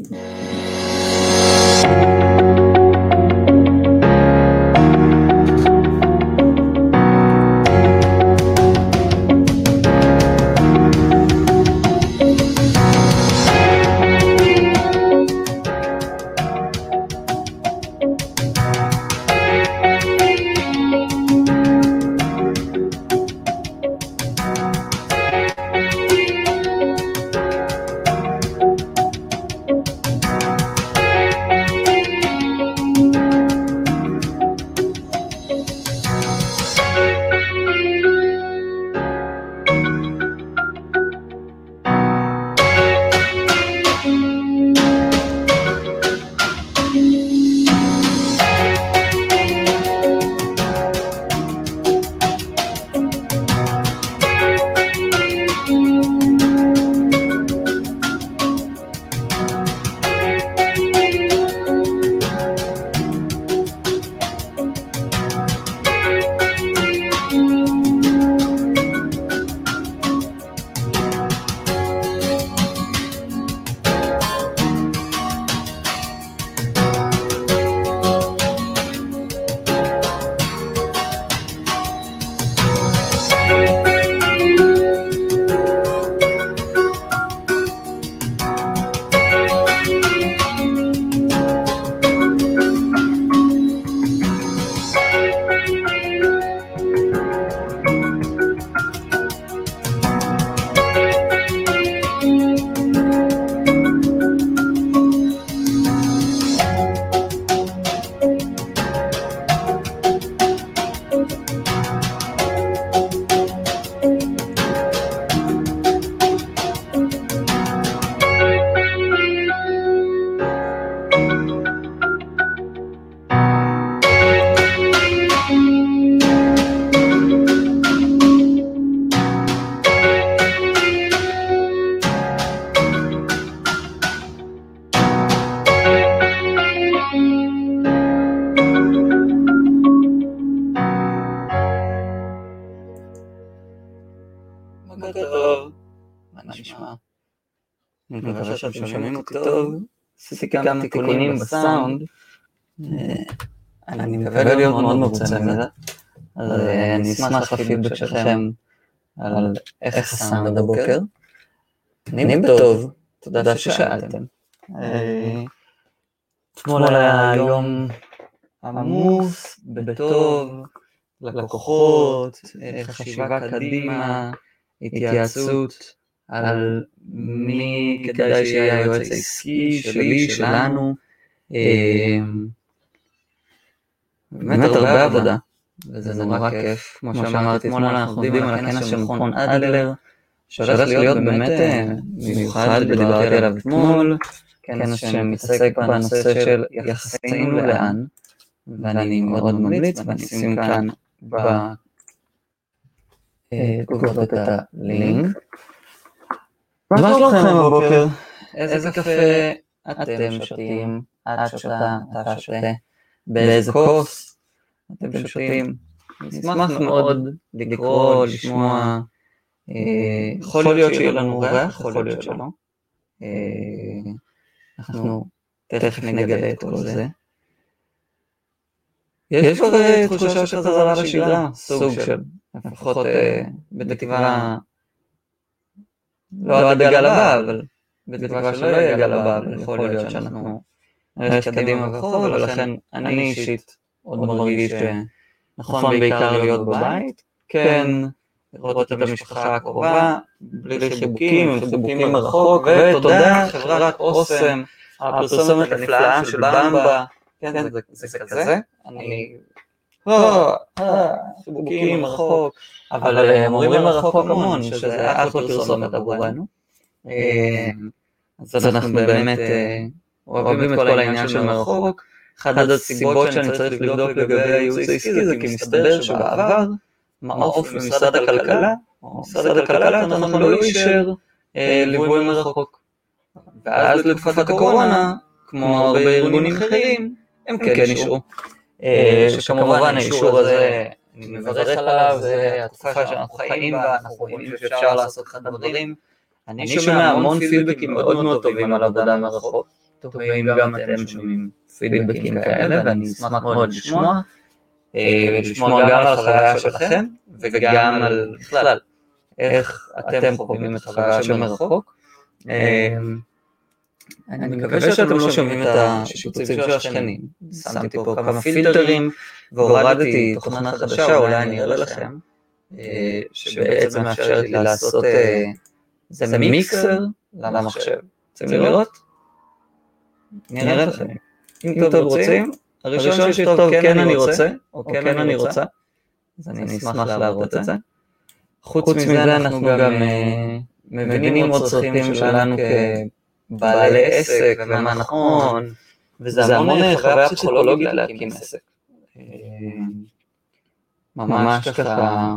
בוקר עשיתי כמה תיקונים בסאונד, אני מקווה להיות מאוד מרוצה מזה, אז אני אשמח לפידבק שלכם על איך הסאונד הבוקר. אני בטוב, תודה ששאלתם. אתמול היה יום עמוס, בטוב, לקוחות, חשיבה קדימה, התייעצות על מי כדאי שיהיה היועץ העסקי שלי, שלנו. באמת הרבה עבודה, וזה נורא כיף. כמו שאמרתי אתמול, אנחנו עובדים על הכנס של מכון אדלר, שהולך להיות באמת מיוחד, ודיברתי עליו אתמול, כנס שמתעסק בנושא של יחסים לאן, ואני מאוד ממליץ, ואני אשים כאן בתגובות את הלינק. מה שלומכם בבוקר? איזה קפה אתם שותים? את שותה, אתה שותה? באיזה כוס אתם שותים? נשמח מאוד לקרוא, לשמוע. יכול להיות שיהיה לנו אורח, יכול להיות שלא. אנחנו תכף נגלה את כל זה. יש כבר תחושה של חזרה לשגרה, סוג של, לפחות בתקווה, לא עד הגל הבא, אבל בתקווה שלא יהיה גל הבא, אבל יכול להיות שאנחנו נלך קדימה ברחוב, ולכן אני אישית עוד מרגיש שנכון בעיקר להיות בבית, כן, לראות את המשפחה הקרובה, בלי חיבוקים, חיבוקים מרחוק, ותודה חברת אוסם, הפרסומת הנפלאה של במבה, כן, זה כזה, אני... חיבוקים מרחוק, אבל הם אומרים מרחוק המון, שזה אחלה פרסומת עבורנו. אז אנחנו באמת אוהבים את כל העניין של מרחוק. אחת הסיבות שאני צריך לבדוק לגבי הייעוץ העסקי זה כי מסתבר שבעבר, מעוף במשרד הכלכלה, משרד הכלכלה אנחנו לא אישר ליווי מרחוק. ואז לתקופת הקורונה, כמו הרבה ארגונים אחרים, הם כן אישרו. שכמובן האישור הזה, אני מברך עליו, זה התקופה שאנחנו חיים בה, אנחנו רואים שאפשר לעשות אחד דברים. אני שומע המון פידבקים מאוד מאוד טובים על עבודה מרחוק, טוב, אם גם אתם שומעים פידבקים כאלה, ואני אשמח מאוד לשמוע, ולשמוע גם על החוויה שלכם, וגם על בכלל, איך אתם חווים את החוויה של מרחוק. אני מקווה שאתם לא שומעים את השיפוצים של השכנים. שמתי פה כמה פילטרים, והורדתי תוכנה חדשה, אולי אני אראה לכם, שבעצם מאפשרת לי לעשות, זה מיקסר למחשב. רוצים לראות? אני אראה לכם. אם אתם רוצים, הראשון שיכתוב כן אני רוצה, או כן אני רוצה, אז אני אשמח להראות את זה. חוץ מזה אנחנו גם מבינים עוד צרכים שלנו כבעלי עסק, ומה נכון, וזה המון חוויה פסיכולוגית להקים עסק. ממש ככה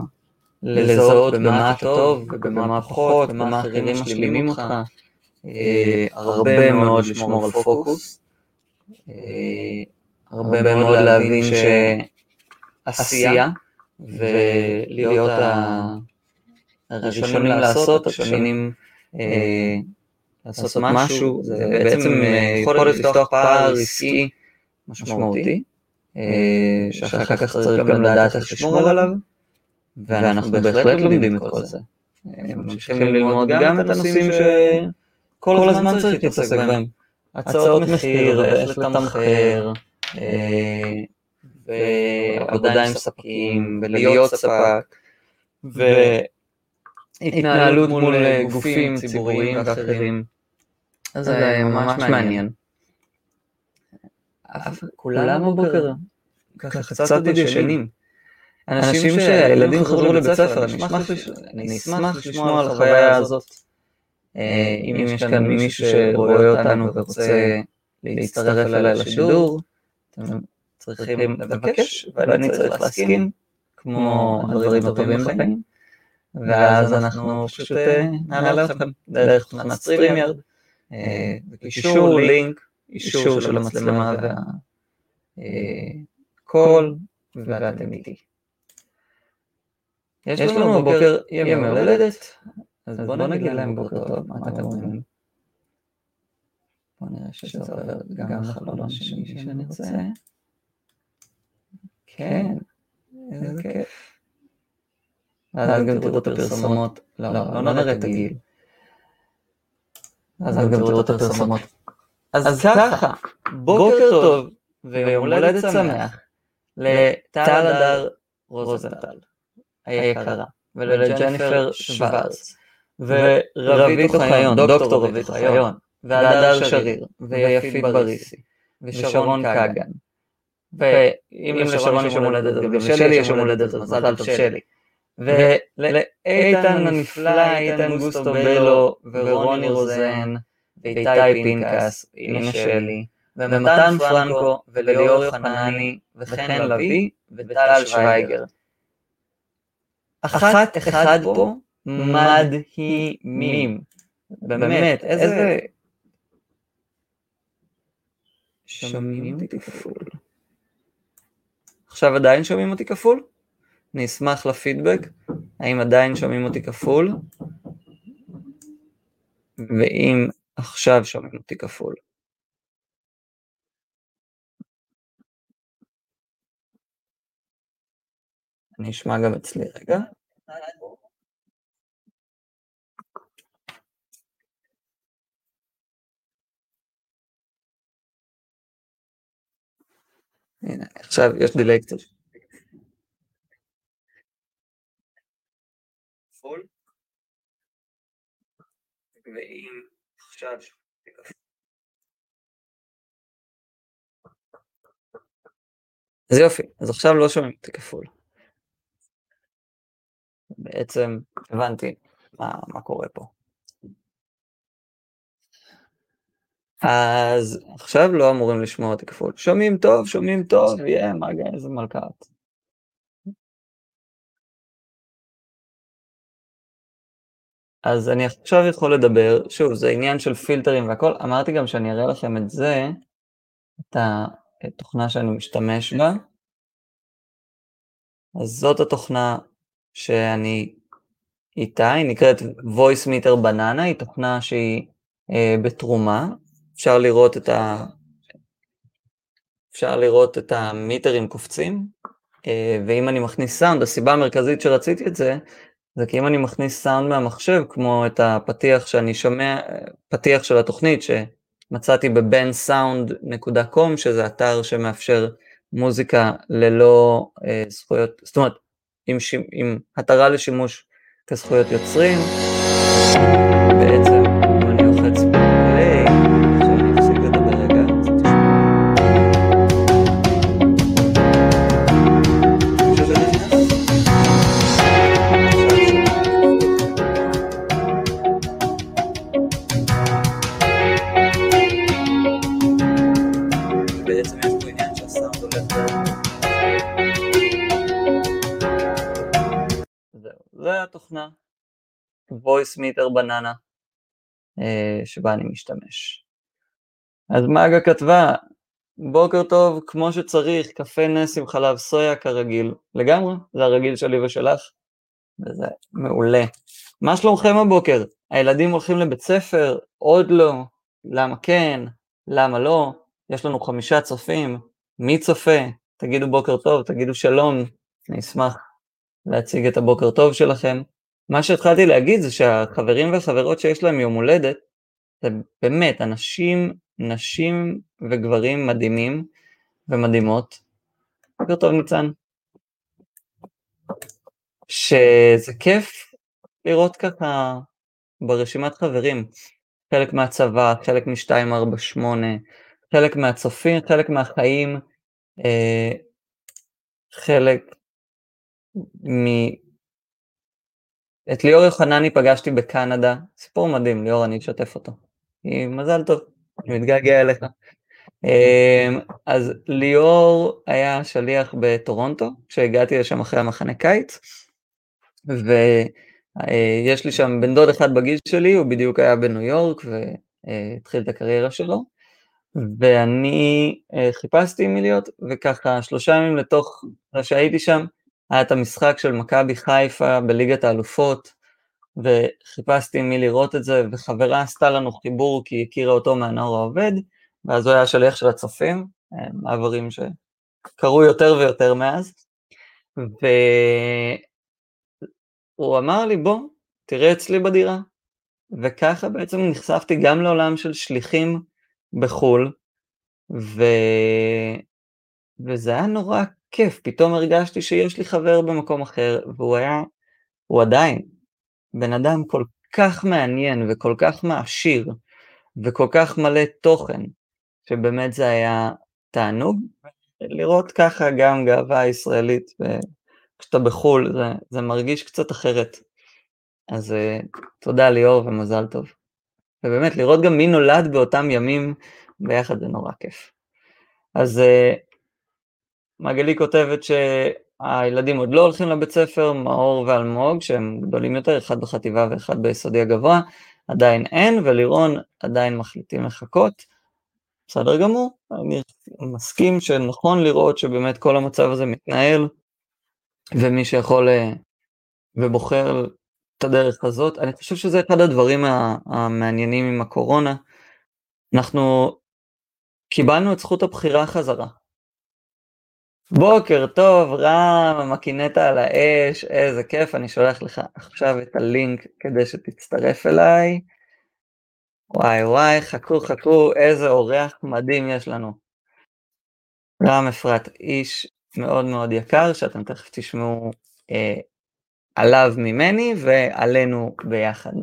לזהות במה טוב, ובמה פחות, במה אחרים משלימים אותך. הרבה מאוד לשמור על פוקוס. הרבה מאוד להבין שעשייה ולהיות הראשונים לעשות, השונים לעשות משהו, זה בעצם יכול לפתוח פער עסקי משמעותי, שאחר כך צריך גם לדעת איך לשמור עליו, ואנחנו בהחלט לומדים את כל זה. ממשיכים ללמוד גם את הנושאים שכל הזמן צריך להתעסק בהם. הצעות מחיר, ואיך לתמחר, ועבודה עם ספקים, ולהיות ספק, והתנהלות מול גופים ציבוריים ואחרים. אז זה ממש מעניין. כולם בבוקר ככה קצת ישנים. אנשים שהילדים חזרו לבית ספר, אני אשמח לשמוע על החוויה הזאת. אם יש כאן מישהו שרואה אותנו ורוצה להצטרף אליי לשידור, אתם צריכים לבקש, ואני צריך להסכים, כמו הדברים הטובים בחיים, ואז אנחנו פשוט נעלה אתכם דרך תוכנת StreamYard, וקישור, לינק, אישור של המצלמה והקול, ואתם איתי. יש לנו בבוקר ימי הולדת, אז בואו נגיד להם בוקר טוב, מה אתם אומרים? בואו נראה שזה עובר גם לחלון השני שאני רוצה. כן, איזה כיף. אז גם תראו את הפרסומות, לא, לא נראה את הגיל. אז גם תראו את הפרסומות. אז ככה, בוקר טוב ויום הולדת שמח לטל הדר רוזנטל היקרה, ולג'ניפר שוורץ, ורבית אוחיון, דוקטור רבית אוחיון, והדר שריר, ויפית בריסי, ושרון כגן. ואם לשרון יש יום הולדת, גם לשלי יש יום הולדת, אז מזל טוב שלי. ולאיתן הנפלא, איתן גוסטו בלו, ורוני רוזן, ואיתי פינקס, הנה שלי, ומתן פרנקו, וליאור יוחנני, וחן לביא, וטל שוויגר. אחת אחד פה מדהימים. באמת, איזה... שומעים אותי כפול. עכשיו עדיין שומעים אותי כפול? אני אשמח לפידבק, האם עדיין שומעים אותי כפול? ואם עכשיו שומעים אותי כפול. אני אשמע גם אצלי רגע. הנה, עכשיו יש דיליי קצת. ואם עכשיו אז יופי, אז עכשיו לא שומעים אותי כפול. בעצם הבנתי מה, מה קורה פה. אז עכשיו לא אמורים לשמוע אותי כפול. שומעים טוב, שומעים טוב, יהיה, מה איזה מלכת. אז אני עכשיו יכול לדבר, שוב, זה עניין של פילטרים והכל, אמרתי גם שאני אראה לכם את זה, את התוכנה שאני משתמש בה. אז זאת התוכנה שאני איתה, היא נקראת voice meter banana, היא תוכנה שהיא אה, בתרומה, אפשר לראות את ה... אפשר לראות את המיטרים קופצים, אה, ואם אני מכניס סאונד, הסיבה המרכזית שרציתי את זה, זה כי אם אני מכניס סאונד מהמחשב, כמו את הפתיח שאני שומע, פתיח של התוכנית שמצאתי ב-bensound.com, שזה אתר שמאפשר מוזיקה ללא אה, זכויות, זאת אומרת, עם, עם התרה לשימוש כזכויות יוצרים, בעצם voice meter בננה אה, שבה אני משתמש. אז מאגה כתבה, בוקר טוב, כמו שצריך, קפה נס עם חלב סויה כרגיל, לגמרי, זה הרגיל שלי ושלך, וזה מעולה. מה שלומכם הבוקר? הילדים הולכים לבית ספר? עוד לא? למה כן? למה לא? יש לנו חמישה צופים, מי צופה? תגידו בוקר טוב, תגידו שלום, אני אשמח להציג את הבוקר טוב שלכם. מה שהתחלתי להגיד זה שהחברים והחברות שיש להם יום הולדת, זה באמת אנשים, נשים וגברים מדהימים ומדהימות. בוקר טוב ניצן. שזה כיף לראות ככה ברשימת חברים, חלק מהצבא, חלק מ-248, חלק מהצופים, חלק מהחיים, אה, חלק מ... את ליאור יוחנני פגשתי בקנדה, סיפור מדהים, ליאור, אני אשתף אותו. מזל טוב, אני מתגעגע אליך. אמ, אז ליאור היה שליח בטורונטו, כשהגעתי לשם אחרי המחנה קיץ, ויש לי שם בן דוד אחד בגיל שלי, הוא בדיוק היה בניו יורק והתחיל את הקריירה שלו, ואני אה, חיפשתי מי להיות, וככה שלושה ימים לתוך שהייתי שם, היה את המשחק של מכבי חיפה בליגת האלופות, וחיפשתי מי לראות את זה, וחברה עשתה לנו חיבור כי היא הכירה אותו מהנוער העובד, ואז הוא היה שליח של הצופים, מעברים שקרו יותר ויותר מאז, והוא אמר לי, בוא, תראה אצלי בדירה. וככה בעצם נחשפתי גם לעולם של שליחים בחו"ל, ו... וזה היה נורא כיף, פתאום הרגשתי שיש לי חבר במקום אחר, והוא היה, הוא עדיין, בן אדם כל כך מעניין וכל כך מעשיר, וכל כך מלא תוכן, שבאמת זה היה תענוג. לראות ככה גם גאווה ישראלית, וכשאתה בחו"ל זה, זה מרגיש קצת אחרת. אז uh, תודה ליאור ומזל טוב. ובאמת, לראות גם מי נולד באותם ימים ביחד זה נורא כיף. אז מגלי כותבת שהילדים עוד לא הולכים לבית ספר, מאור ואלמוג, שהם גדולים יותר, אחד בחטיבה ואחד ביסודי הגבוה, עדיין אין, ולירון עדיין מחליטים לחכות. בסדר גמור, אני מסכים שנכון לראות שבאמת כל המצב הזה מתנהל, ומי שיכול אה, ובוחר את הדרך הזאת, אני חושב שזה אחד הדברים המעניינים עם הקורונה. אנחנו קיבלנו את זכות הבחירה חזרה. בוקר טוב, רם, מקינטה על האש, איזה כיף, אני שולח לך עכשיו את הלינק כדי שתצטרף אליי. וואי וואי, חכו חכו, איזה אורח מדהים יש לנו. רם אפרת, איש מאוד מאוד יקר, שאתם תכף תשמעו אה, עליו ממני ועלינו ביחד.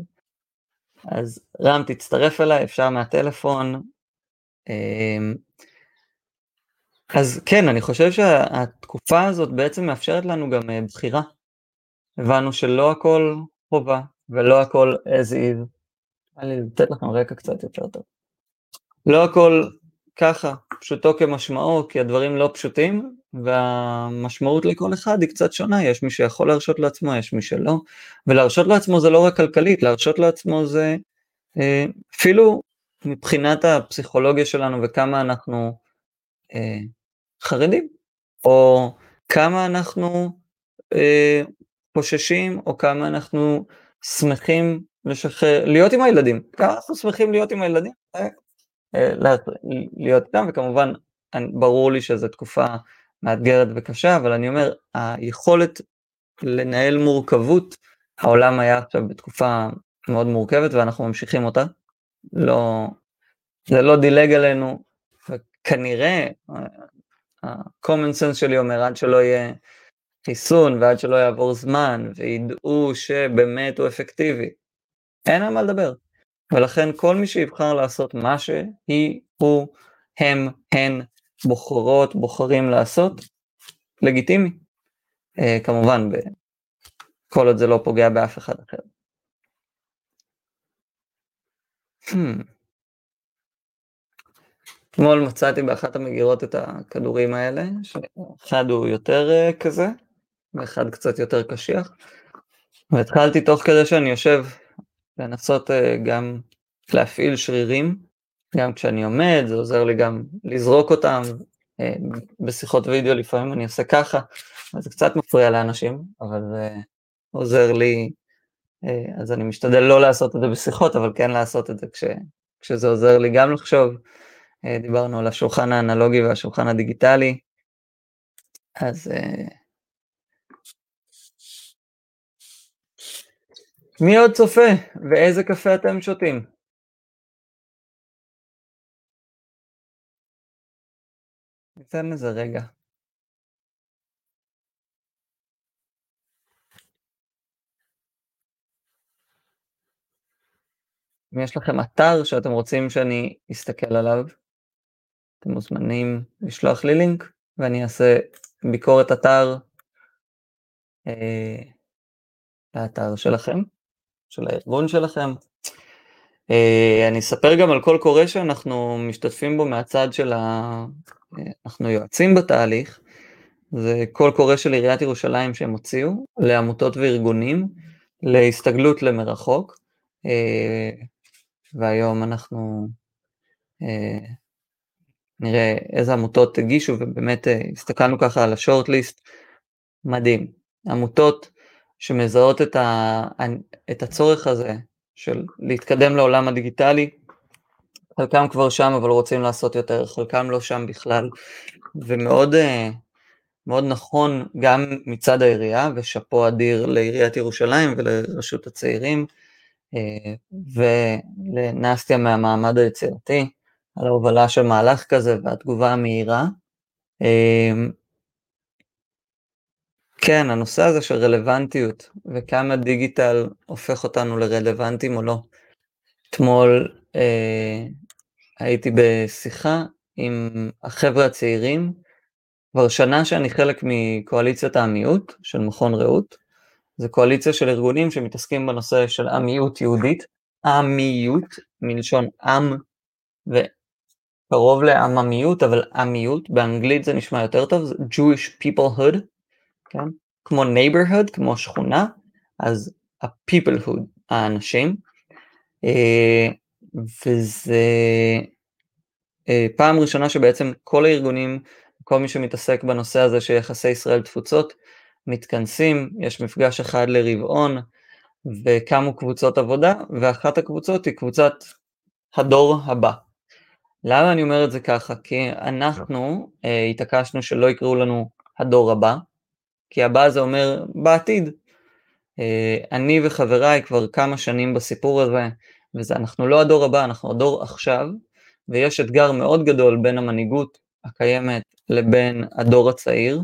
אז רם, תצטרף אליי, אפשר מהטלפון. אה, אז כן, אני חושב שהתקופה הזאת בעצם מאפשרת לנו גם אה, בחירה. הבנו שלא הכל חובה ולא הכל as is. אני לתת לכם רקע קצת יותר טוב. לא הכל ככה, פשוטו כמשמעו, כי הדברים לא פשוטים, והמשמעות לכל אחד היא קצת שונה, יש מי שיכול להרשות לעצמו, יש מי שלא, ולהרשות לעצמו זה לא רק כלכלית, להרשות לעצמו זה אה, אפילו מבחינת הפסיכולוגיה שלנו וכמה אנחנו אה, חרדים, או כמה אנחנו אה, חוששים, או כמה אנחנו שמחים לשחרר, להיות עם הילדים, כמה אנחנו שמחים להיות עם הילדים, אה, להיות איתם, וכמובן ברור לי שזו תקופה מאתגרת וקשה, אבל אני אומר, היכולת לנהל מורכבות, העולם היה עכשיו בתקופה מאוד מורכבת ואנחנו ממשיכים אותה. לא, זה לא דילג עלינו, וכנראה, ה-common sense שלי אומר, עד שלא יהיה חיסון ועד שלא יעבור זמן וידעו שבאמת הוא אפקטיבי, אין על מה לדבר. ולכן כל מי שיבחר לעשות מה שהיא, הוא, הם, הן, בוחרות, בוחרים לעשות, לגיטימי. Uh, כמובן, ב- כל עוד זה לא פוגע באף אחד אחר. Hmm. אתמול מצאתי באחת המגירות את הכדורים האלה, שאחד הוא יותר uh, כזה, ואחד קצת יותר קשיח, והתחלתי תוך כדי שאני יושב לנסות uh, גם להפעיל שרירים, גם כשאני עומד, זה עוזר לי גם לזרוק אותם, אה, בשיחות וידאו לפעמים אני עושה ככה, זה קצת מפריע לאנשים, אבל זה עוזר לי, אה, אז אני משתדל לא לעשות את זה בשיחות, אבל כן לעשות את זה כש, כשזה עוזר לי גם לחשוב. אה, דיברנו על השולחן האנלוגי והשולחן הדיגיטלי, אז... מי עוד צופה? ואיזה קפה אתם שותים? ניתן לזה רגע. אם יש לכם אתר שאתם רוצים שאני אסתכל עליו, אתם מוזמנים לשלוח לי לינק ואני אעשה ביקורת אתר אה, לאתר שלכם, של הארגון שלכם. אה, אני אספר גם על קול קורא שאנחנו משתתפים בו מהצד של ה... אנחנו יועצים בתהליך, זה קול קורא של עיריית ירושלים שהם הוציאו לעמותות וארגונים להסתגלות למרחוק, אה, והיום אנחנו אה, נראה איזה עמותות הגישו ובאמת אה, הסתכלנו ככה על השורט ליסט, מדהים, עמותות שמזהות את, ה, את הצורך הזה של להתקדם לעולם הדיגיטלי, חלקם כבר שם אבל רוצים לעשות יותר, חלקם לא שם בכלל, ומאוד אה, מאוד נכון גם מצד העירייה, ושאפו אדיר לעיריית ירושלים ולרשות הצעירים, אה, ולנסטיה מהמעמד היצירתי, על ההובלה של מהלך כזה והתגובה המהירה. אה, כן, הנושא הזה של רלוונטיות, וכמה דיגיטל הופך אותנו לרלוונטיים או לא. אתמול אה, הייתי בשיחה עם החבר'ה הצעירים, כבר שנה שאני חלק מקואליציית המיעוט של מכון רעות, זה קואליציה של ארגונים שמתעסקים בנושא של עמיות יהודית, עמיות, מלשון עם וקרוב לעממיות, אבל עמיות, באנגלית זה נשמע יותר טוב, זה Jewish peoplehood, כן? כמו neighborhood, כמו שכונה, אז ה-peoplehood, האנשים, אה, וזה אה, פעם ראשונה שבעצם כל הארגונים, כל מי שמתעסק בנושא הזה של יחסי ישראל תפוצות, מתכנסים, יש מפגש אחד לרבעון, וקמו קבוצות עבודה, ואחת הקבוצות היא קבוצת הדור הבא. למה אני אומר את זה ככה? כי אנחנו אה, התעקשנו שלא יקראו לנו הדור הבא, כי הבא זה אומר בעתיד. אה, אני וחבריי כבר כמה שנים בסיפור הזה, ואנחנו לא הדור הבא, אנחנו הדור עכשיו, ויש אתגר מאוד גדול בין המנהיגות הקיימת לבין הדור הצעיר,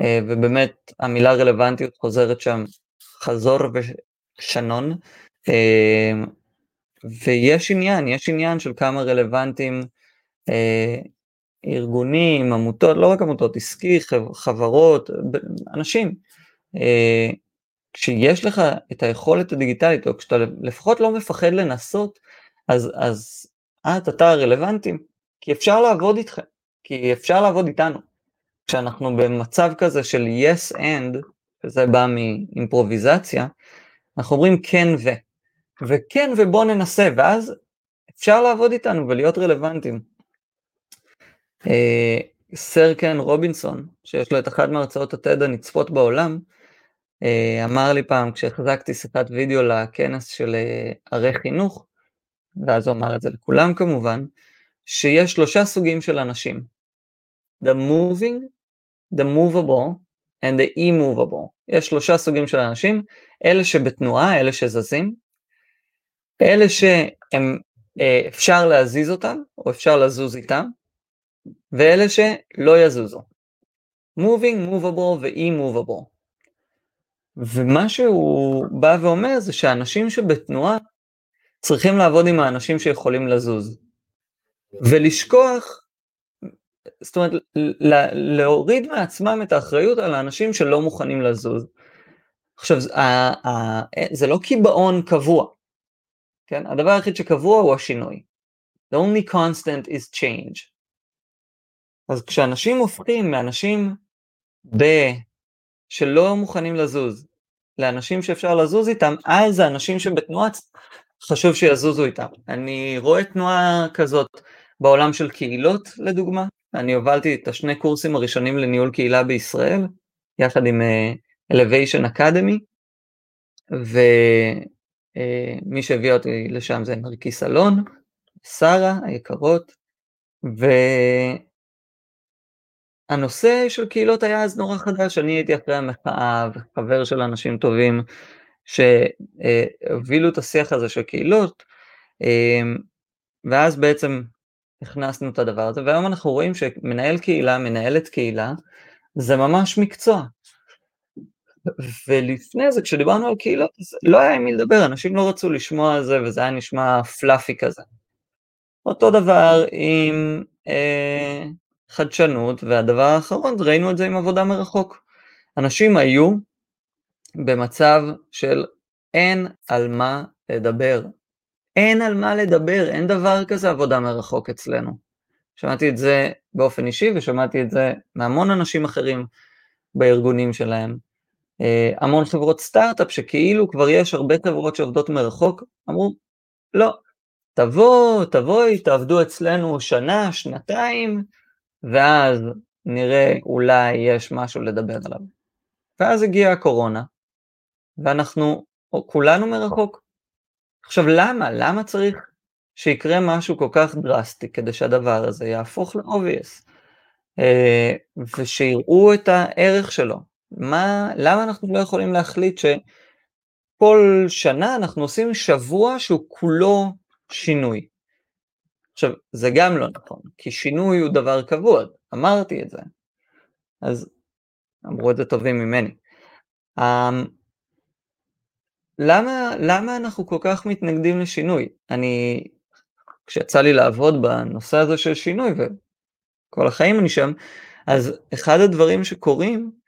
אה, ובאמת המילה רלוונטיות חוזרת שם חזור ושנון, אה, ויש עניין, יש עניין של כמה רלוונטיים אה, ארגונים, עמותות, לא רק עמותות, עסקי, חברות, אנשים. כשיש לך את היכולת הדיגיטלית, או כשאתה לפחות לא מפחד לנסות, אז, אז את, אתה הרלוונטיים, כי אפשר לעבוד איתכם, כי אפשר לעבוד איתנו. כשאנחנו במצב כזה של yes and, וזה בא מאימפרוביזציה, אנחנו אומרים כן ו, וכן ובוא ננסה, ואז אפשר לעבוד איתנו ולהיות רלוונטיים. אה, סר קן רובינסון, שיש לו את אחת מהרצאות התד הנצפות בעולם, אה, אמר לי פעם כשהחזקתי שיחת וידאו לכנס של אה, ערי חינוך, ואז הוא אמר את זה לכולם כמובן, שיש שלושה סוגים של אנשים. The moving, the movable and the immovable. יש שלושה סוגים של אנשים, אלה שבתנועה, אלה שזזים, אלה שהם אה, אפשר להזיז אותם, או אפשר לזוז איתם, ואלה שלא יזוזו. moving, movable ו-immovable. ומה שהוא בא ואומר זה שאנשים שבתנועה צריכים לעבוד עם האנשים שיכולים לזוז. ולשכוח, זאת אומרת, להוריד מעצמם את האחריות על האנשים שלא מוכנים לזוז. עכשיו, זה לא קיבעון קבוע, כן? הדבר היחיד שקבוע הוא השינוי. The only constant is change. אז כשאנשים הופכים מאנשים ב... שלא מוכנים לזוז לאנשים שאפשר לזוז איתם, אז האנשים שבתנועה חשוב שיזוזו איתם. אני רואה תנועה כזאת בעולם של קהילות לדוגמה, אני הובלתי את השני קורסים הראשונים לניהול קהילה בישראל, יחד עם uh, Elevation Academy, ומי uh, שהביא אותי לשם זה נרקיס אלון, שרה היקרות, והנושא של קהילות היה אז נורא חדש, אני הייתי אחרי המחאה וחבר של אנשים טובים שהובילו את השיח הזה של קהילות, ואז בעצם הכנסנו את הדבר הזה, והיום אנחנו רואים שמנהל קהילה, מנהלת קהילה, זה ממש מקצוע. ולפני זה, כשדיברנו על קהילות, לא היה עם מי לדבר, אנשים לא רצו לשמוע על זה, וזה היה נשמע פלאפי כזה. אותו דבר עם אה, חדשנות, והדבר האחרון, ראינו את זה עם עבודה מרחוק. אנשים היו במצב של אין על מה לדבר, אין על מה לדבר, אין דבר כזה עבודה מרחוק אצלנו. שמעתי את זה באופן אישי ושמעתי את זה מהמון אנשים אחרים בארגונים שלהם. אה, המון חברות סטארט-אפ שכאילו כבר יש הרבה חברות שעובדות מרחוק, אמרו, לא, תבוא, תבואי, תעבדו אצלנו שנה, שנתיים, ואז נראה אולי יש משהו לדבר עליו. ואז הגיעה הקורונה, ואנחנו כולנו מרחוק. עכשיו למה? למה צריך שיקרה משהו כל כך דרסטי כדי שהדבר הזה יהפוך ל-obvious אה, ושיראו את הערך שלו? מה, למה אנחנו לא יכולים להחליט שכל שנה אנחנו עושים שבוע שהוא כולו שינוי? עכשיו, זה גם לא נכון, כי שינוי הוא דבר קבוע, אמרתי את זה. אז אמרו את זה טובים ממני. אמ, למה, למה אנחנו כל כך מתנגדים לשינוי? אני, כשיצא לי לעבוד בנושא הזה של שינוי, וכל החיים אני שם, אז אחד הדברים שקורים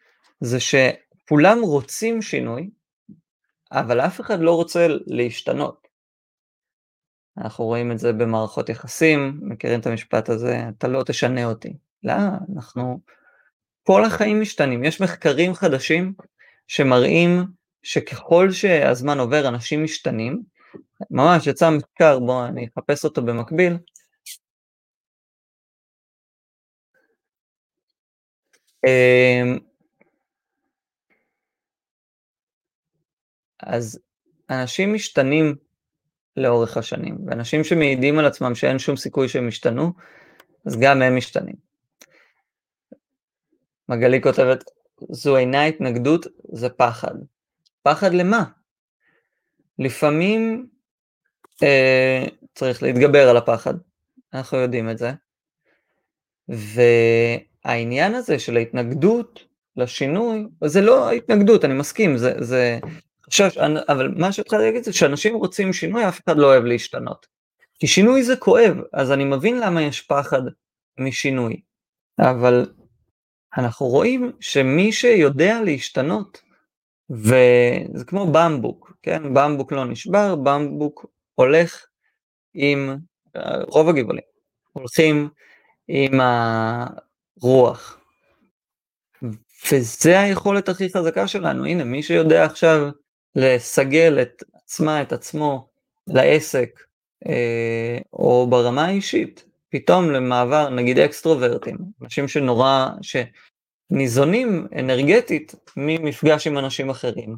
זה שכולם רוצים שינוי, אבל אף אחד לא רוצה להשתנות. אנחנו רואים את זה במערכות יחסים, מכירים את המשפט הזה, אתה לא תשנה אותי. לא, אנחנו, כל החיים משתנים, יש מחקרים חדשים שמראים שככל שהזמן עובר אנשים משתנים, ממש יצא מחקר, בואו אני אחפש אותו במקביל. אמ, אז אנשים משתנים לאורך השנים, ואנשים שמעידים על עצמם שאין שום סיכוי שהם ישתנו, אז גם הם משתנים. מגלי כותבת, זו אינה התנגדות, זה פחד. פחד למה? לפעמים אה, צריך להתגבר על הפחד, אנחנו יודעים את זה. והעניין הזה של ההתנגדות לשינוי, זה לא התנגדות, אני מסכים, זה, זה חשש, אבל מה שהתחלתי להגיד זה שאנשים רוצים שינוי, אף אחד לא אוהב להשתנות. כי שינוי זה כואב, אז אני מבין למה יש פחד משינוי, אבל אנחנו רואים שמי שיודע להשתנות, וזה כמו במבוק, כן? במבוק לא נשבר, במבוק הולך עם, רוב הגבעולים הולכים עם הרוח. וזה היכולת הכי חזקה שלנו, הנה מי שיודע עכשיו לסגל את עצמה, את עצמו, לעסק, אה, או ברמה האישית, פתאום למעבר, נגיד אקסטרוברטים, אנשים שנורא, ש... ניזונים אנרגטית ממפגש עם אנשים אחרים.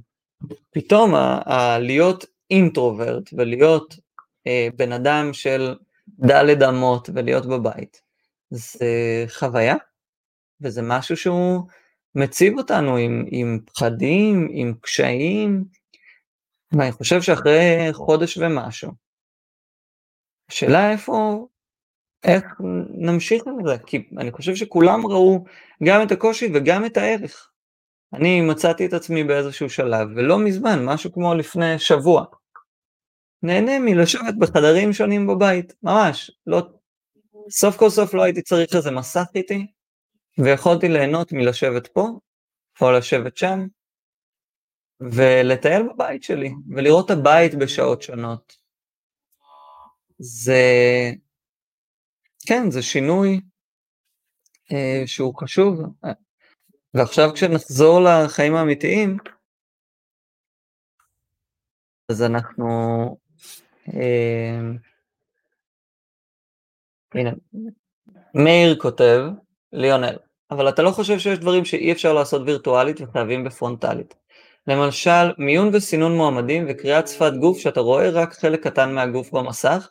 פתאום ה- ה- להיות אינטרוברט ולהיות אה, בן אדם של דלת אמות ולהיות בבית, זה חוויה, וזה משהו שהוא מציב אותנו עם, עם פחדים, עם קשיים, ואני חושב שאחרי חודש ומשהו, השאלה איפה, איך נמשיך עם זה, כי אני חושב שכולם ראו גם את הקושי וגם את הערך. אני מצאתי את עצמי באיזשהו שלב, ולא מזמן, משהו כמו לפני שבוע, נהנה מלשבת בחדרים שונים בבית, ממש, לא, סוף כל סוף לא הייתי צריך איזה מסך איתי, ויכולתי ליהנות מלשבת פה, או לשבת שם, ולטייל בבית שלי, ולראות את הבית בשעות שונות. זה, כן, זה שינוי אה, שהוא חשוב. ועכשיו כשנחזור לחיים האמיתיים, אז אנחנו... אה, הנה, מאיר כותב, ליונל, אבל אתה לא חושב שיש דברים שאי אפשר לעשות וירטואלית וחייבים בפרונטלית. למשל, מיון וסינון מועמדים וקריאת שפת גוף שאתה רואה רק חלק קטן מהגוף במסך,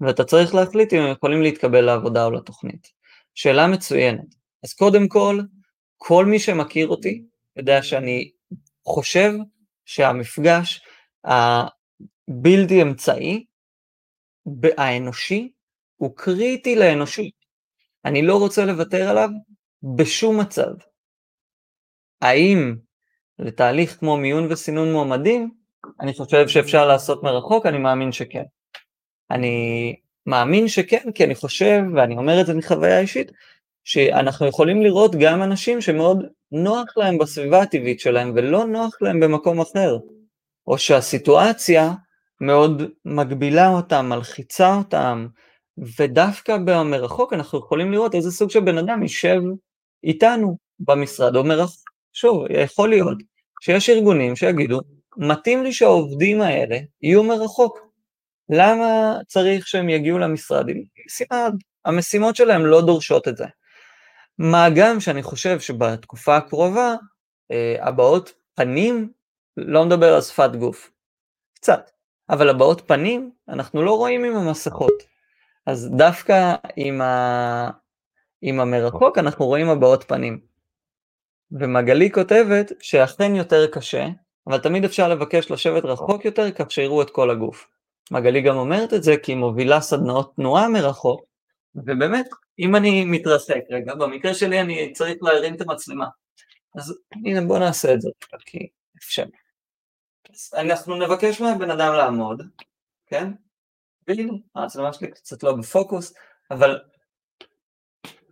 ואתה צריך להחליט אם הם יכולים להתקבל לעבודה או לתוכנית. שאלה מצוינת. אז קודם כל, כל מי שמכיר אותי יודע שאני חושב שהמפגש הבלתי אמצעי, האנושי, הוא קריטי לאנושי. אני לא רוצה לוותר עליו בשום מצב. האם לתהליך כמו מיון וסינון מועמדים, אני חושב שאפשר לעשות מרחוק, אני מאמין שכן. אני מאמין שכן, כי אני חושב, ואני אומר את זה מחוויה אישית, שאנחנו יכולים לראות גם אנשים שמאוד נוח להם בסביבה הטבעית שלהם ולא נוח להם במקום אחר, או שהסיטואציה מאוד מגבילה אותם, מלחיצה אותם, ודווקא במרחוק אנחנו יכולים לראות איזה סוג של בן אדם יישב איתנו במשרד או מרחוק. שוב, יכול להיות שיש ארגונים שיגידו, מתאים לי שהעובדים האלה יהיו מרחוק. למה צריך שהם יגיעו למשרד? המשימות שלהם לא דורשות את זה. מה גם שאני חושב שבתקופה הקרובה, אה, הבעות פנים, לא מדבר על שפת גוף, קצת, אבל הבעות פנים אנחנו לא רואים עם המסכות. אז דווקא עם, ה... עם המרחוק אנחנו רואים הבעות פנים. ומגלי כותבת שאכן יותר קשה, אבל תמיד אפשר לבקש לשבת רחוק יותר כך שיראו את כל הגוף. מגלי גם אומרת את זה כי היא מובילה סדנאות תנועה מרחוק, ובאמת, אם אני מתרסק רגע, במקרה שלי אני צריך להרים את המצלמה. אז הנה בוא נעשה את זה, כי אפשר. אנחנו נבקש מהבן אדם לעמוד, כן? והנה, המצלמה שלי קצת לא בפוקוס, אבל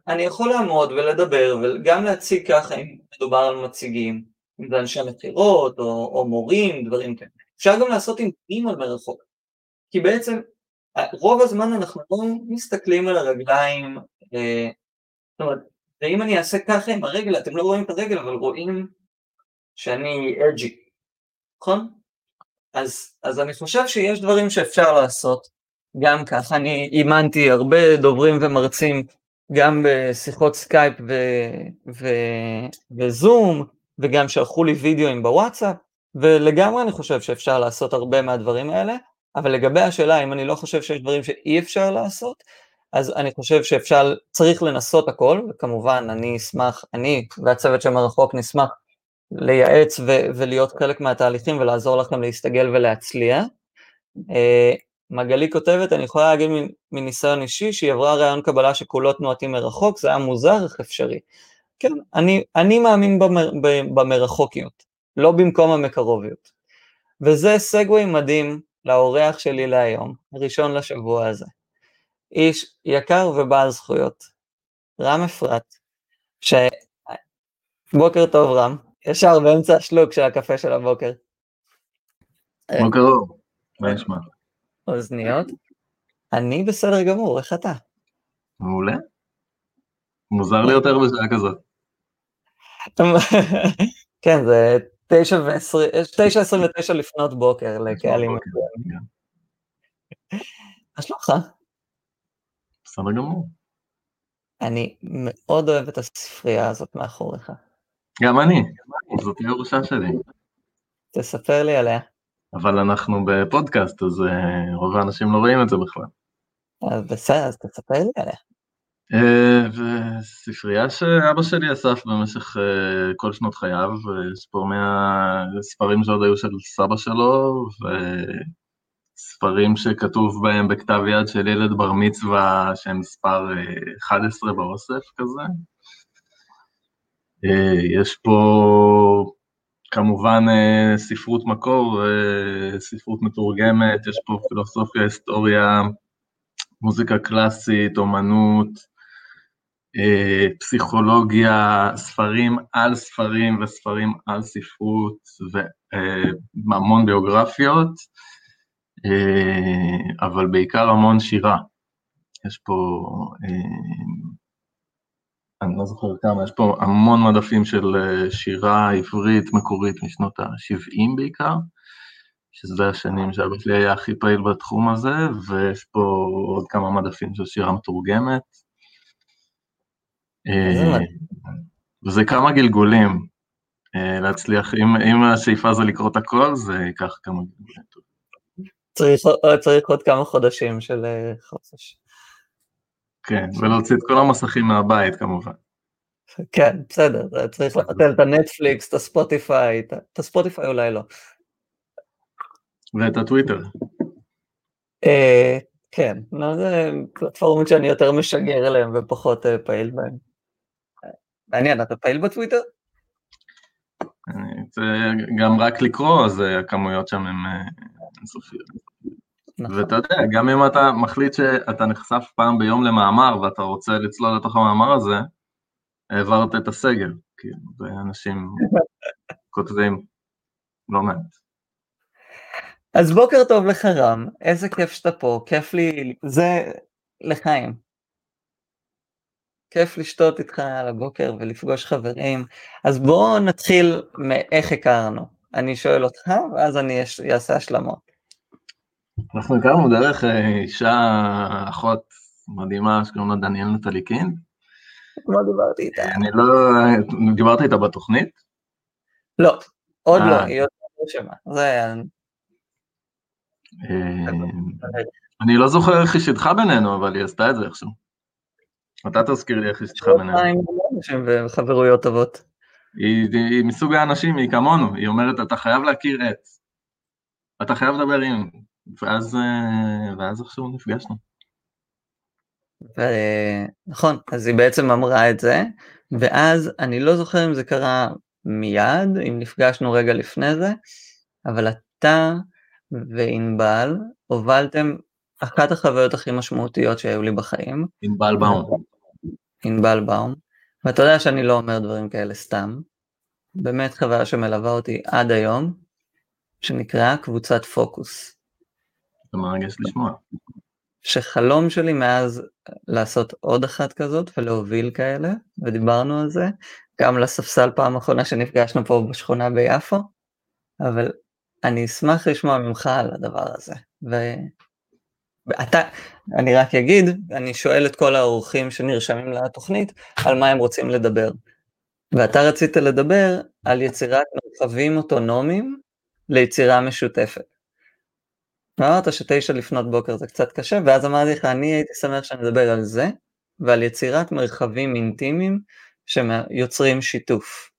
אני יכול לעמוד ולדבר וגם להציג ככה אם מדובר על מציגים, אם זה אנשי מכירות או, או מורים, דברים כאלה. אפשר גם לעשות עם אימייל מרחוק, כי בעצם רוב הזמן אנחנו לא מסתכלים על הרגליים, אה, זאת אומרת, ואם אני אעשה ככה עם הרגל, אתם לא רואים את הרגל, אבל רואים שאני edgy, נכון? אז, אז אני חושב שיש דברים שאפשר לעשות גם ככה. אני אימנתי הרבה דוברים ומרצים גם בשיחות סקייפ ו, ו, וזום, וגם שלחו לי וידאוים בוואטסאפ, ולגמרי אני חושב שאפשר לעשות הרבה מהדברים האלה, אבל לגבי השאלה אם אני לא חושב שיש דברים שאי אפשר לעשות, אז אני חושב שאפשר, צריך לנסות הכל, וכמובן אני אשמח, אני והצוות של מרחוק נשמח לייעץ ו- ולהיות חלק מהתהליכים ולעזור לכם להסתגל ולהצליח. מגלי כותבת, אני יכולה להגיד מניסיון אישי שהיא עברה רעיון קבלה שכולו תנועתי מרחוק, זה היה מוזר איך אפשרי. כן, אני, אני מאמין במר, במרחוקיות, לא במקום המקרוביות. וזה סגווי מדהים לאורח שלי להיום, ראשון לשבוע הזה. איש יקר ובעל זכויות, רם אפרת, ש... בוקר טוב רם, ישר באמצע השלוק של הקפה של הבוקר. בוקר אור, מה נשמע? אוזניות. אני בסדר גמור, איך אתה? מעולה. מוזר לי יותר בשעה כזאת. כן, זה תשע עשרים ותשע לפנות בוקר לקהלים. מה שלומך? בסדר גמור. אני מאוד אוהב את הספרייה הזאת מאחוריך. גם אני, זאת הירושה שלי. תספר לי עליה. אבל אנחנו בפודקאסט, אז רוב האנשים לא רואים את זה בכלל. אז בסדר, אז תספר לי עליה. וספרייה שאבא שלי אסף במשך כל שנות חייו, יש פה מהספרים שעוד היו של סבא שלו, וספרים שכתוב בהם בכתב יד של ילד בר מצווה שהם מספר 11 באוסף כזה. יש פה כמובן ספרות מקור, ספרות מתורגמת, יש פה פילוסופיה, היסטוריה, מוזיקה קלאסית, אומנות, פסיכולוגיה, ספרים על ספרים וספרים על ספרות והמון ביוגרפיות, אבל בעיקר המון שירה. יש פה, אני לא זוכר כמה, יש פה המון מדפים של שירה עברית מקורית משנות ה-70 בעיקר, שזה השנים שאבא שלי היה הכי פעיל בתחום הזה, ויש פה עוד כמה מדפים של שירה מתורגמת. וזה כמה גלגולים להצליח, אם, אם השאיפה זה לקרוא את הכל, זה ייקח כמה גלגולים. צריך, צריך עוד כמה חודשים של חופש. כן, ולהוציא את כל המסכים מהבית כמובן. כן, בסדר, צריך לבטל את הנטפליקס, את הספוטיפיי, את הספוטיפיי אולי לא. ואת הטוויטר. כן, זה פלטפורמות שאני יותר משגר אליהן ופחות פעיל בהן. מעניין, אתה פעיל בטוויטר? זה גם רק לקרוא, אז הכמויות שם הן אינסופיות. נכון. ואתה יודע, גם אם אתה מחליט שאתה נחשף פעם ביום למאמר ואתה רוצה לצלול לתוך המאמר הזה, העברת את הסגל, כאילו, ואנשים כותבים לא מעט. אז בוקר טוב לך רם, איזה כיף שאתה פה, כיף לי, זה לחיים. כיף לשתות איתך על הבוקר ולפגוש חברים. אז בואו נתחיל מאיך הכרנו. אני שואל אותך, ואז אני אעשה השלמות. אנחנו הכרנו דרך אישה, אחות מדהימה שקוראים לה דניאל נטליקין. מה דיברתי איתה? אני לא... דיברת איתה בתוכנית? לא, עוד לא, היא עוד לא שמה. זה... אני לא זוכר איך היא שידחה בינינו, אבל היא עשתה את זה איכשהו. אתה תזכיר לי איך היא שידחה בינינו. חברויות טובות. היא מסוג האנשים, היא כמונו, היא אומרת, אתה חייב להכיר עץ. אתה חייב לדבר עם... ואז, ואז איכשהו נפגשנו. נכון, אז היא בעצם אמרה את זה, ואז אני לא זוכר אם זה קרה מיד, אם נפגשנו רגע לפני זה, אבל אתה וענבל הובלתם אחת החוויות הכי משמעותיות שהיו לי בחיים. ענבל באום. ענבל באום, ואתה יודע שאני לא אומר דברים כאלה סתם. באמת חוויה שמלווה אותי עד היום, שנקראה קבוצת פוקוס. זה מרגש לשמוע. שחלום שלי מאז לעשות עוד אחת כזאת ולהוביל כאלה, ודיברנו על זה, גם לספסל פעם אחרונה שנפגשנו פה בשכונה ביפו, אבל אני אשמח לשמוע ממך על הדבר הזה. ואתה, אני רק אגיד, אני שואל את כל האורחים שנרשמים לתוכנית, על מה הם רוצים לדבר. ואתה רצית לדבר על יצירת מרחבים אוטונומיים ליצירה משותפת. אמרת שתשע לפנות בוקר זה קצת קשה, ואז אמרתי לך, אני הייתי שמח שאני אדבר על זה, ועל יצירת מרחבים אינטימיים שיוצרים שיתוף.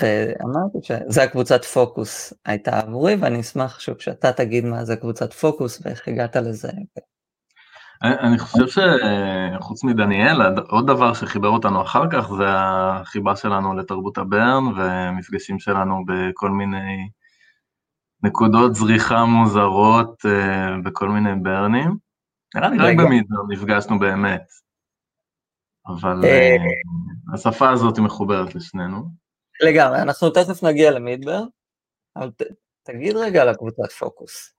ואמרתי שזה הקבוצת פוקוס הייתה עבורי, ואני אשמח שוב שאתה תגיד מה זה קבוצת פוקוס ואיך הגעת לזה. אני חושב שחוץ מדניאל, עוד דבר שחיבר אותנו אחר כך זה החיבה שלנו לתרבות הברן ומפגשים שלנו בכל מיני נקודות זריחה מוזרות בכל מיני ברנים. נראה לי רק במידבר נפגשנו באמת, אבל השפה הזאת מחוברת לשנינו. לגמרי, אנחנו תכף נגיע למידבר, אבל ת, תגיד רגע על הקבוצת פוקוס.